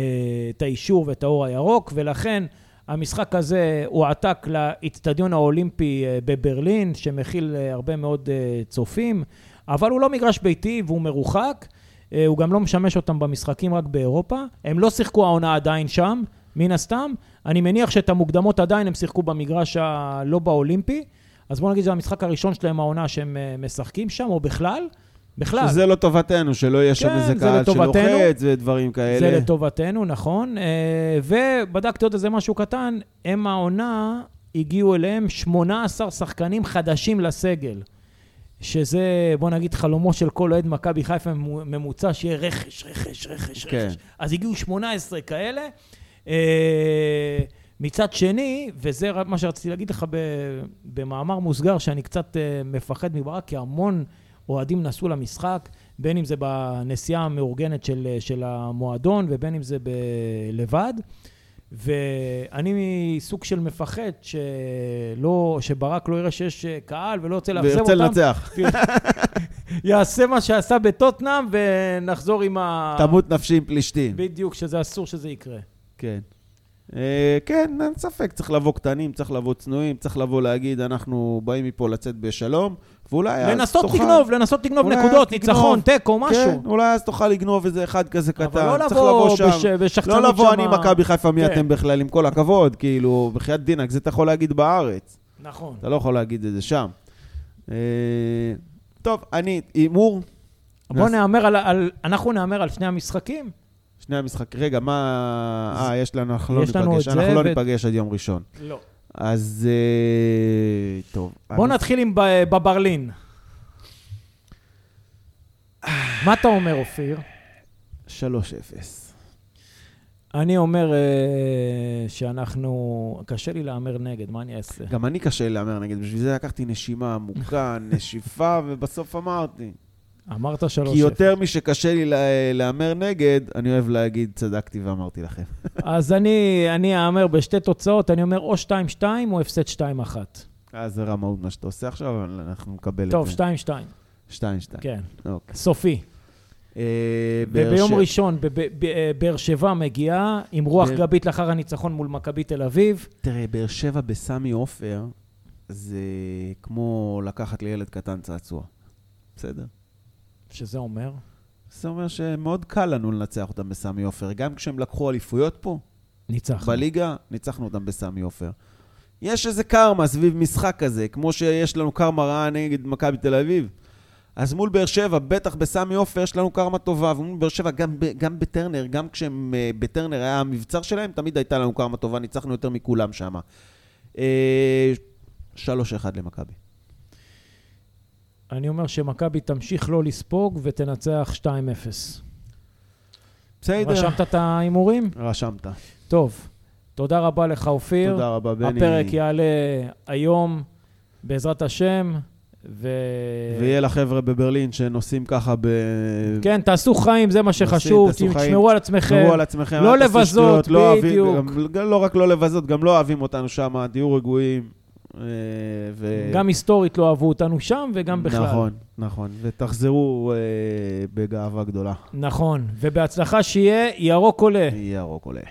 את האישור ואת האור הירוק, ולכן המשחק הזה הועתק לאיצטדיון האולימפי אה, בברלין, שמכיל אה, הרבה מאוד אה, צופים, אבל הוא לא מגרש ביתי והוא מרוחק. אה, הוא גם לא משמש אותם במשחקים רק באירופה. הם לא שיחקו העונה עדיין שם, מן הסתם. אני מניח שאת המוקדמות עדיין הם שיחקו במגרש הלא באולימפי. אז בוא נגיד שזה המשחק הראשון שלהם העונה שהם אה, משחקים שם, או בכלל. בכלל. שזה לטובתנו, שלא יהיה שם כן, איזה זה קהל. שלוחץ ודברים כאלה. זה לטובתנו, נכון. אה, ובדקתי עוד איזה משהו קטן, הם העונה, הגיעו אליהם 18 שחקנים חדשים לסגל. שזה, בוא נגיד, חלומו של כל אוהד מכבי חיפה ממוצע, שיהיה רכש, רכש, רכש, כן. רכש. אז הגיעו 18 כאלה. אה, מצד שני, וזה מה שרציתי להגיד לך במאמר מוסגר, שאני קצת אה, מפחד מברק, כי המון אוהדים נסעו למשחק, בין אם זה בנסיעה המאורגנת של, של המועדון, ובין אם זה ב- לבד. ואני סוג של מפחד שלא, שברק לא יראה שיש אה, קהל ולא רוצה לאכזב אותם. וירצה לנצח. יעשה מה שעשה בטוטנאם ונחזור עם ה... תמות נפשי עם פלישתים. בדיוק, שזה אסור שזה יקרה. כן. אה, כן, אין ספק, צריך לבוא קטנים, צריך לבוא צנועים, צריך לבוא להגיד, אנחנו באים מפה לצאת בשלום, ואולי אז לנסות תוכל- לגנוב, לנסות לגנוב נקודות. ניצחון, תיקו, משהו. כן, אולי אז תוכל לגנוב איזה אחד כזה קטן. אבל לא לבוא בשחצנות לא לבוא, אני מכבי חיפה, מי כן. אתם בכלל, עם כל הכבוד, כאילו, בחייאת דינק, זה אתה יכול להגיד בארץ. נכון. אתה לא יכול להגיד את זה שם. אה, טוב, אני, הימור, בוא נהמר על. אנחנו נהמר על שני המשחקים. שני המשחק, רגע, מה... אה, יש לנו, אנחנו לא ניפגש, אנחנו לא ניפגש עד יום ראשון. לא. אז אה, טוב. בוא אני- נתחיל עם בברלין. מה אתה אומר, אופיר? 3-0. אני אומר אה, שאנחנו... קשה לי להמר נגד, מה אני אעשה? גם אני קשה לי להמר נגד, בשביל זה לקחתי נשימה עמוקה, נשיפה, ובסוף אמרתי. אמרת שלוש כי יותר משקשה לי לה- להמר נגד, אני אוהב להגיד, צדקתי ואמרתי לכם. אז אני אני אהמר בשתי תוצאות, אני אומר או 2-2 או הפסד 2-1. אה, זה רמאות מה שאתה עושה עכשיו, אבל אנחנו נקבל טוב, את זה. 2-2, 2-2. כן. אוקיי. סופי. אה, וביום ראשון, אה, באר שבע מגיעה עם רוח גבית לאחר הניצחון מול מכבי תל אביב. תראה, באר שבע בסמי עופר, זה כמו לקחת לילד קטן צעצוע. בסדר? שזה אומר? זה אומר שמאוד קל לנו לנצח אותם בסמי עופר. גם כשהם לקחו אליפויות פה, ניצחנו. בליגה, ניצחנו אותם בסמי עופר. יש איזה קרמה סביב משחק כזה, כמו שיש לנו קרמה רעה נגד מכבי תל אביב. אז מול באר שבע, בטח בסמי עופר, יש לנו קרמה טובה, ומול באר שבע, גם, גם בטרנר, גם כשהם, אה, בטרנר היה המבצר שלהם, תמיד הייתה לנו קרמה טובה, ניצחנו יותר מכולם שם. אה, 3-1 למכבי. אני אומר שמכבי תמשיך לא לספוג ותנצח 2-0. בסדר. רשמת את ההימורים? רשמת. טוב. תודה רבה לך, אופיר. תודה רבה, בני. הפרק יעלה היום, בעזרת השם, ו... ויהיה לחבר'ה בברלין שנוסעים ככה ב... כן, תעשו חיים, זה מה נוסעים, שחשוב. תעשו חיים. תשמרו על עצמכם. תשמרו על עצמכם, לא לבזות, שטויות, לא אוהבים- בדיוק. גם לא רק לא לבזות, גם לא אוהבים אותנו שם, תהיו רגועים. אה, ו... גם היסטורית לא אהבו אותנו שם, וגם בכלל. נכון, נכון. ותחזרו אה, בגאווה גדולה. נכון. ובהצלחה שיהיה ירוק עולה. ירוק עולה.